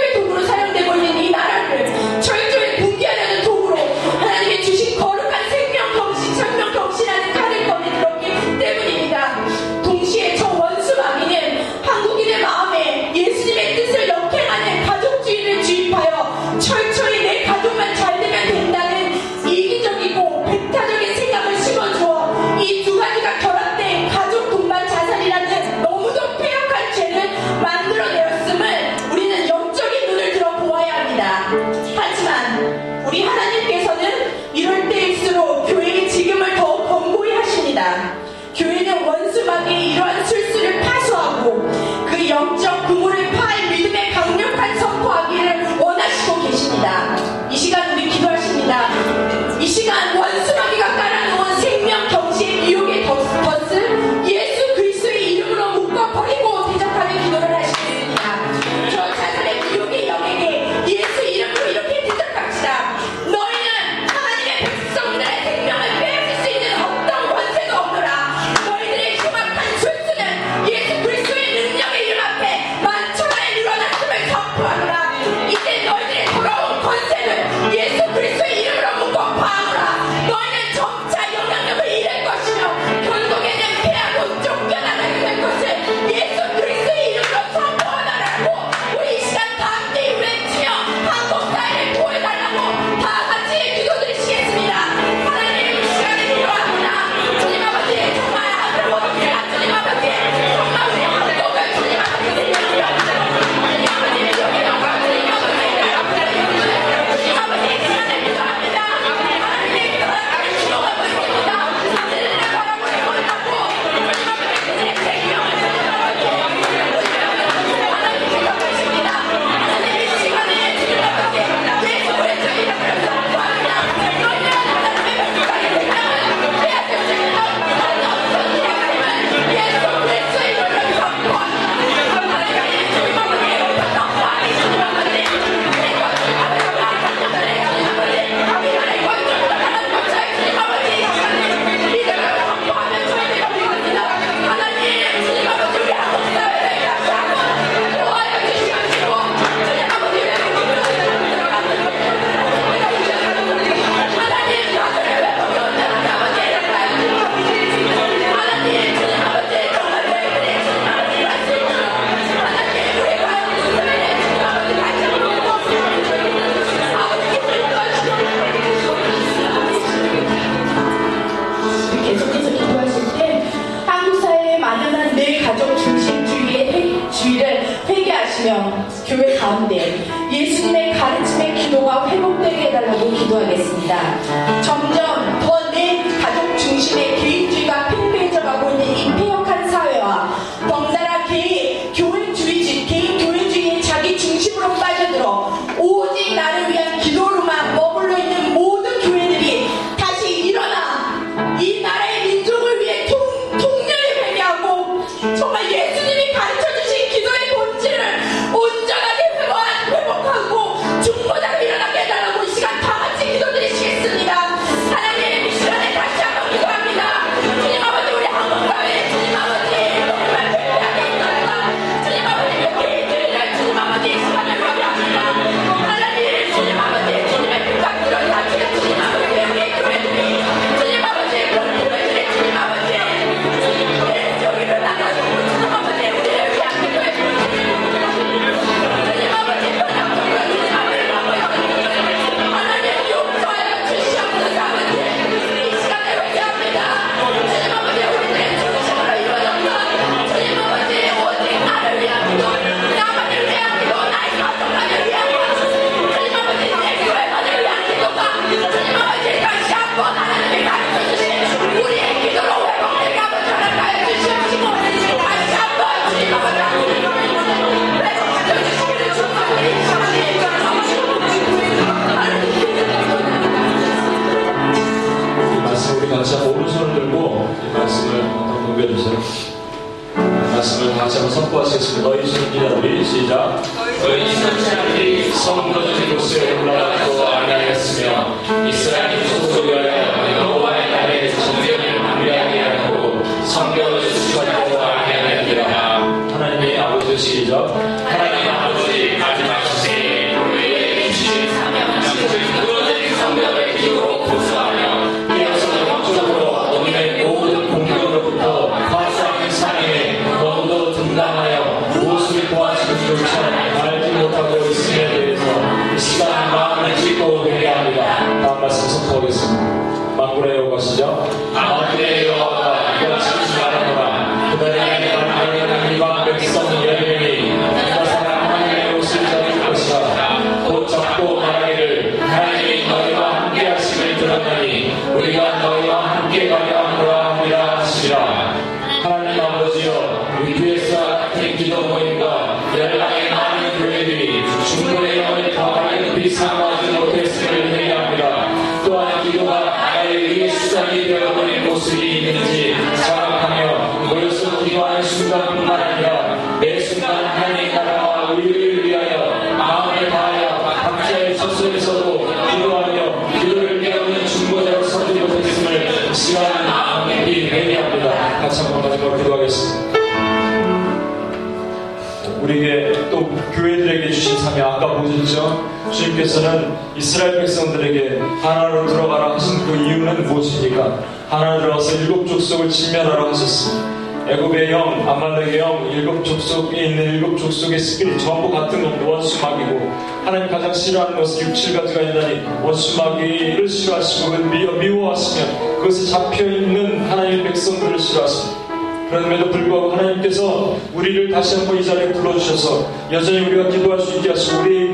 사람들에게 하나로 들어가라 하신 그 이유는 무엇입니까? 하나로 들어가서 일곱 족속을 진멸하라 하셨습니다. 애굽의 영, 암말렉의 영, 일곱 족속에 있는 일곱 족속의 스피릿 전부 같은 건 원수마귀고 하나님 가장 싫어하는 것은 육칠가지가 있다니 원수마귀를 싫어하시고 미워하시며 그것에 잡혀있는 하나님의 백성들을 싫어하십니다. 그럼에도 불구하고 하나님께서 우리를 다시 한번 이 자리에 불러주셔서 여전히 우리가 기도할 수 있게 하시고 우리의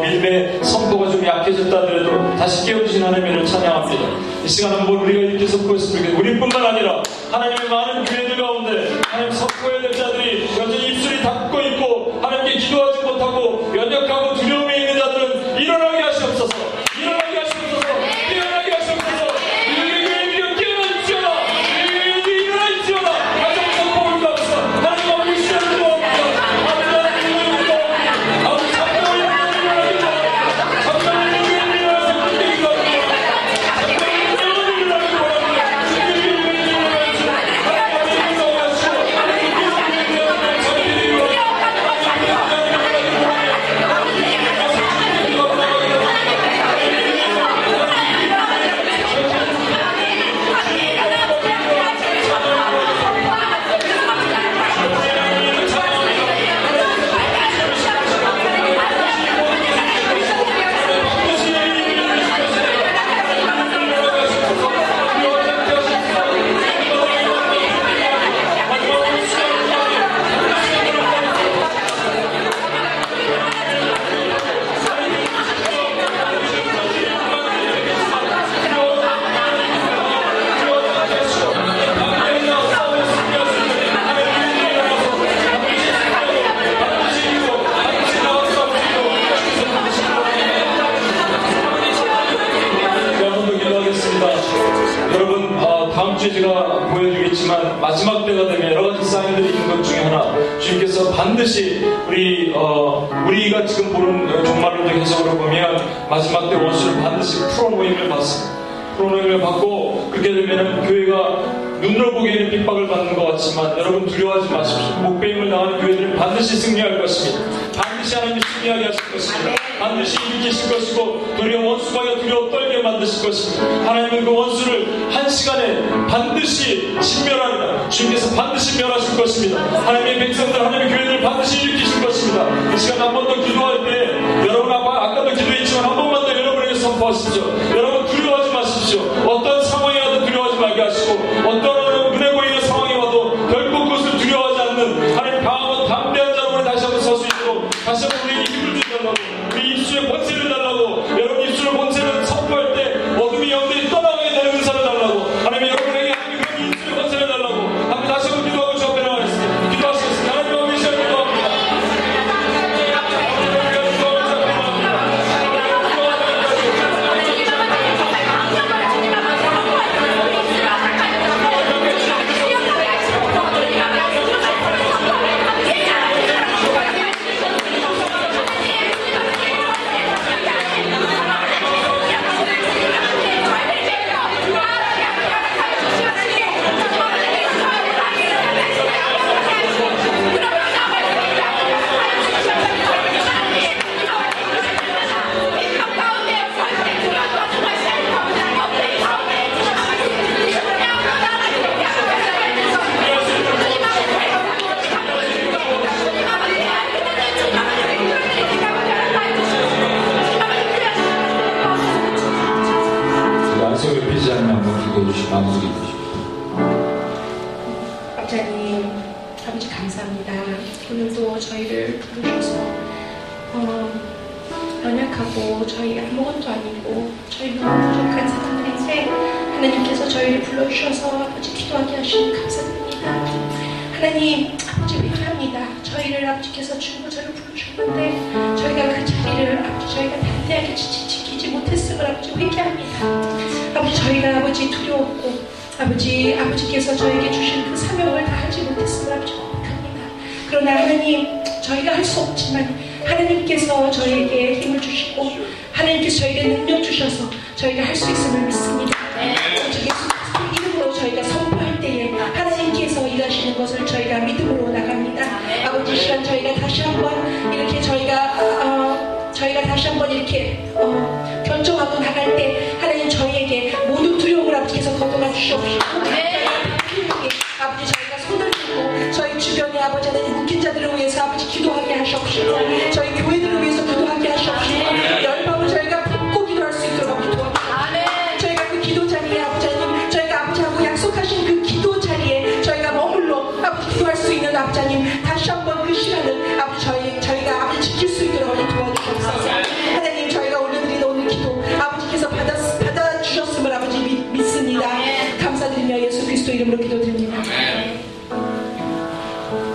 믿음의 선포가 좀 약해졌다 하더라도 다시 깨우신 하나님을 찬양합니다. 이 시간 한번 우리가 이렇게 선포했으면 좋겠습니다. 우리뿐만 아니라 하나님의 많은 교회들 가운데 하나님 선포해야 될 자들 말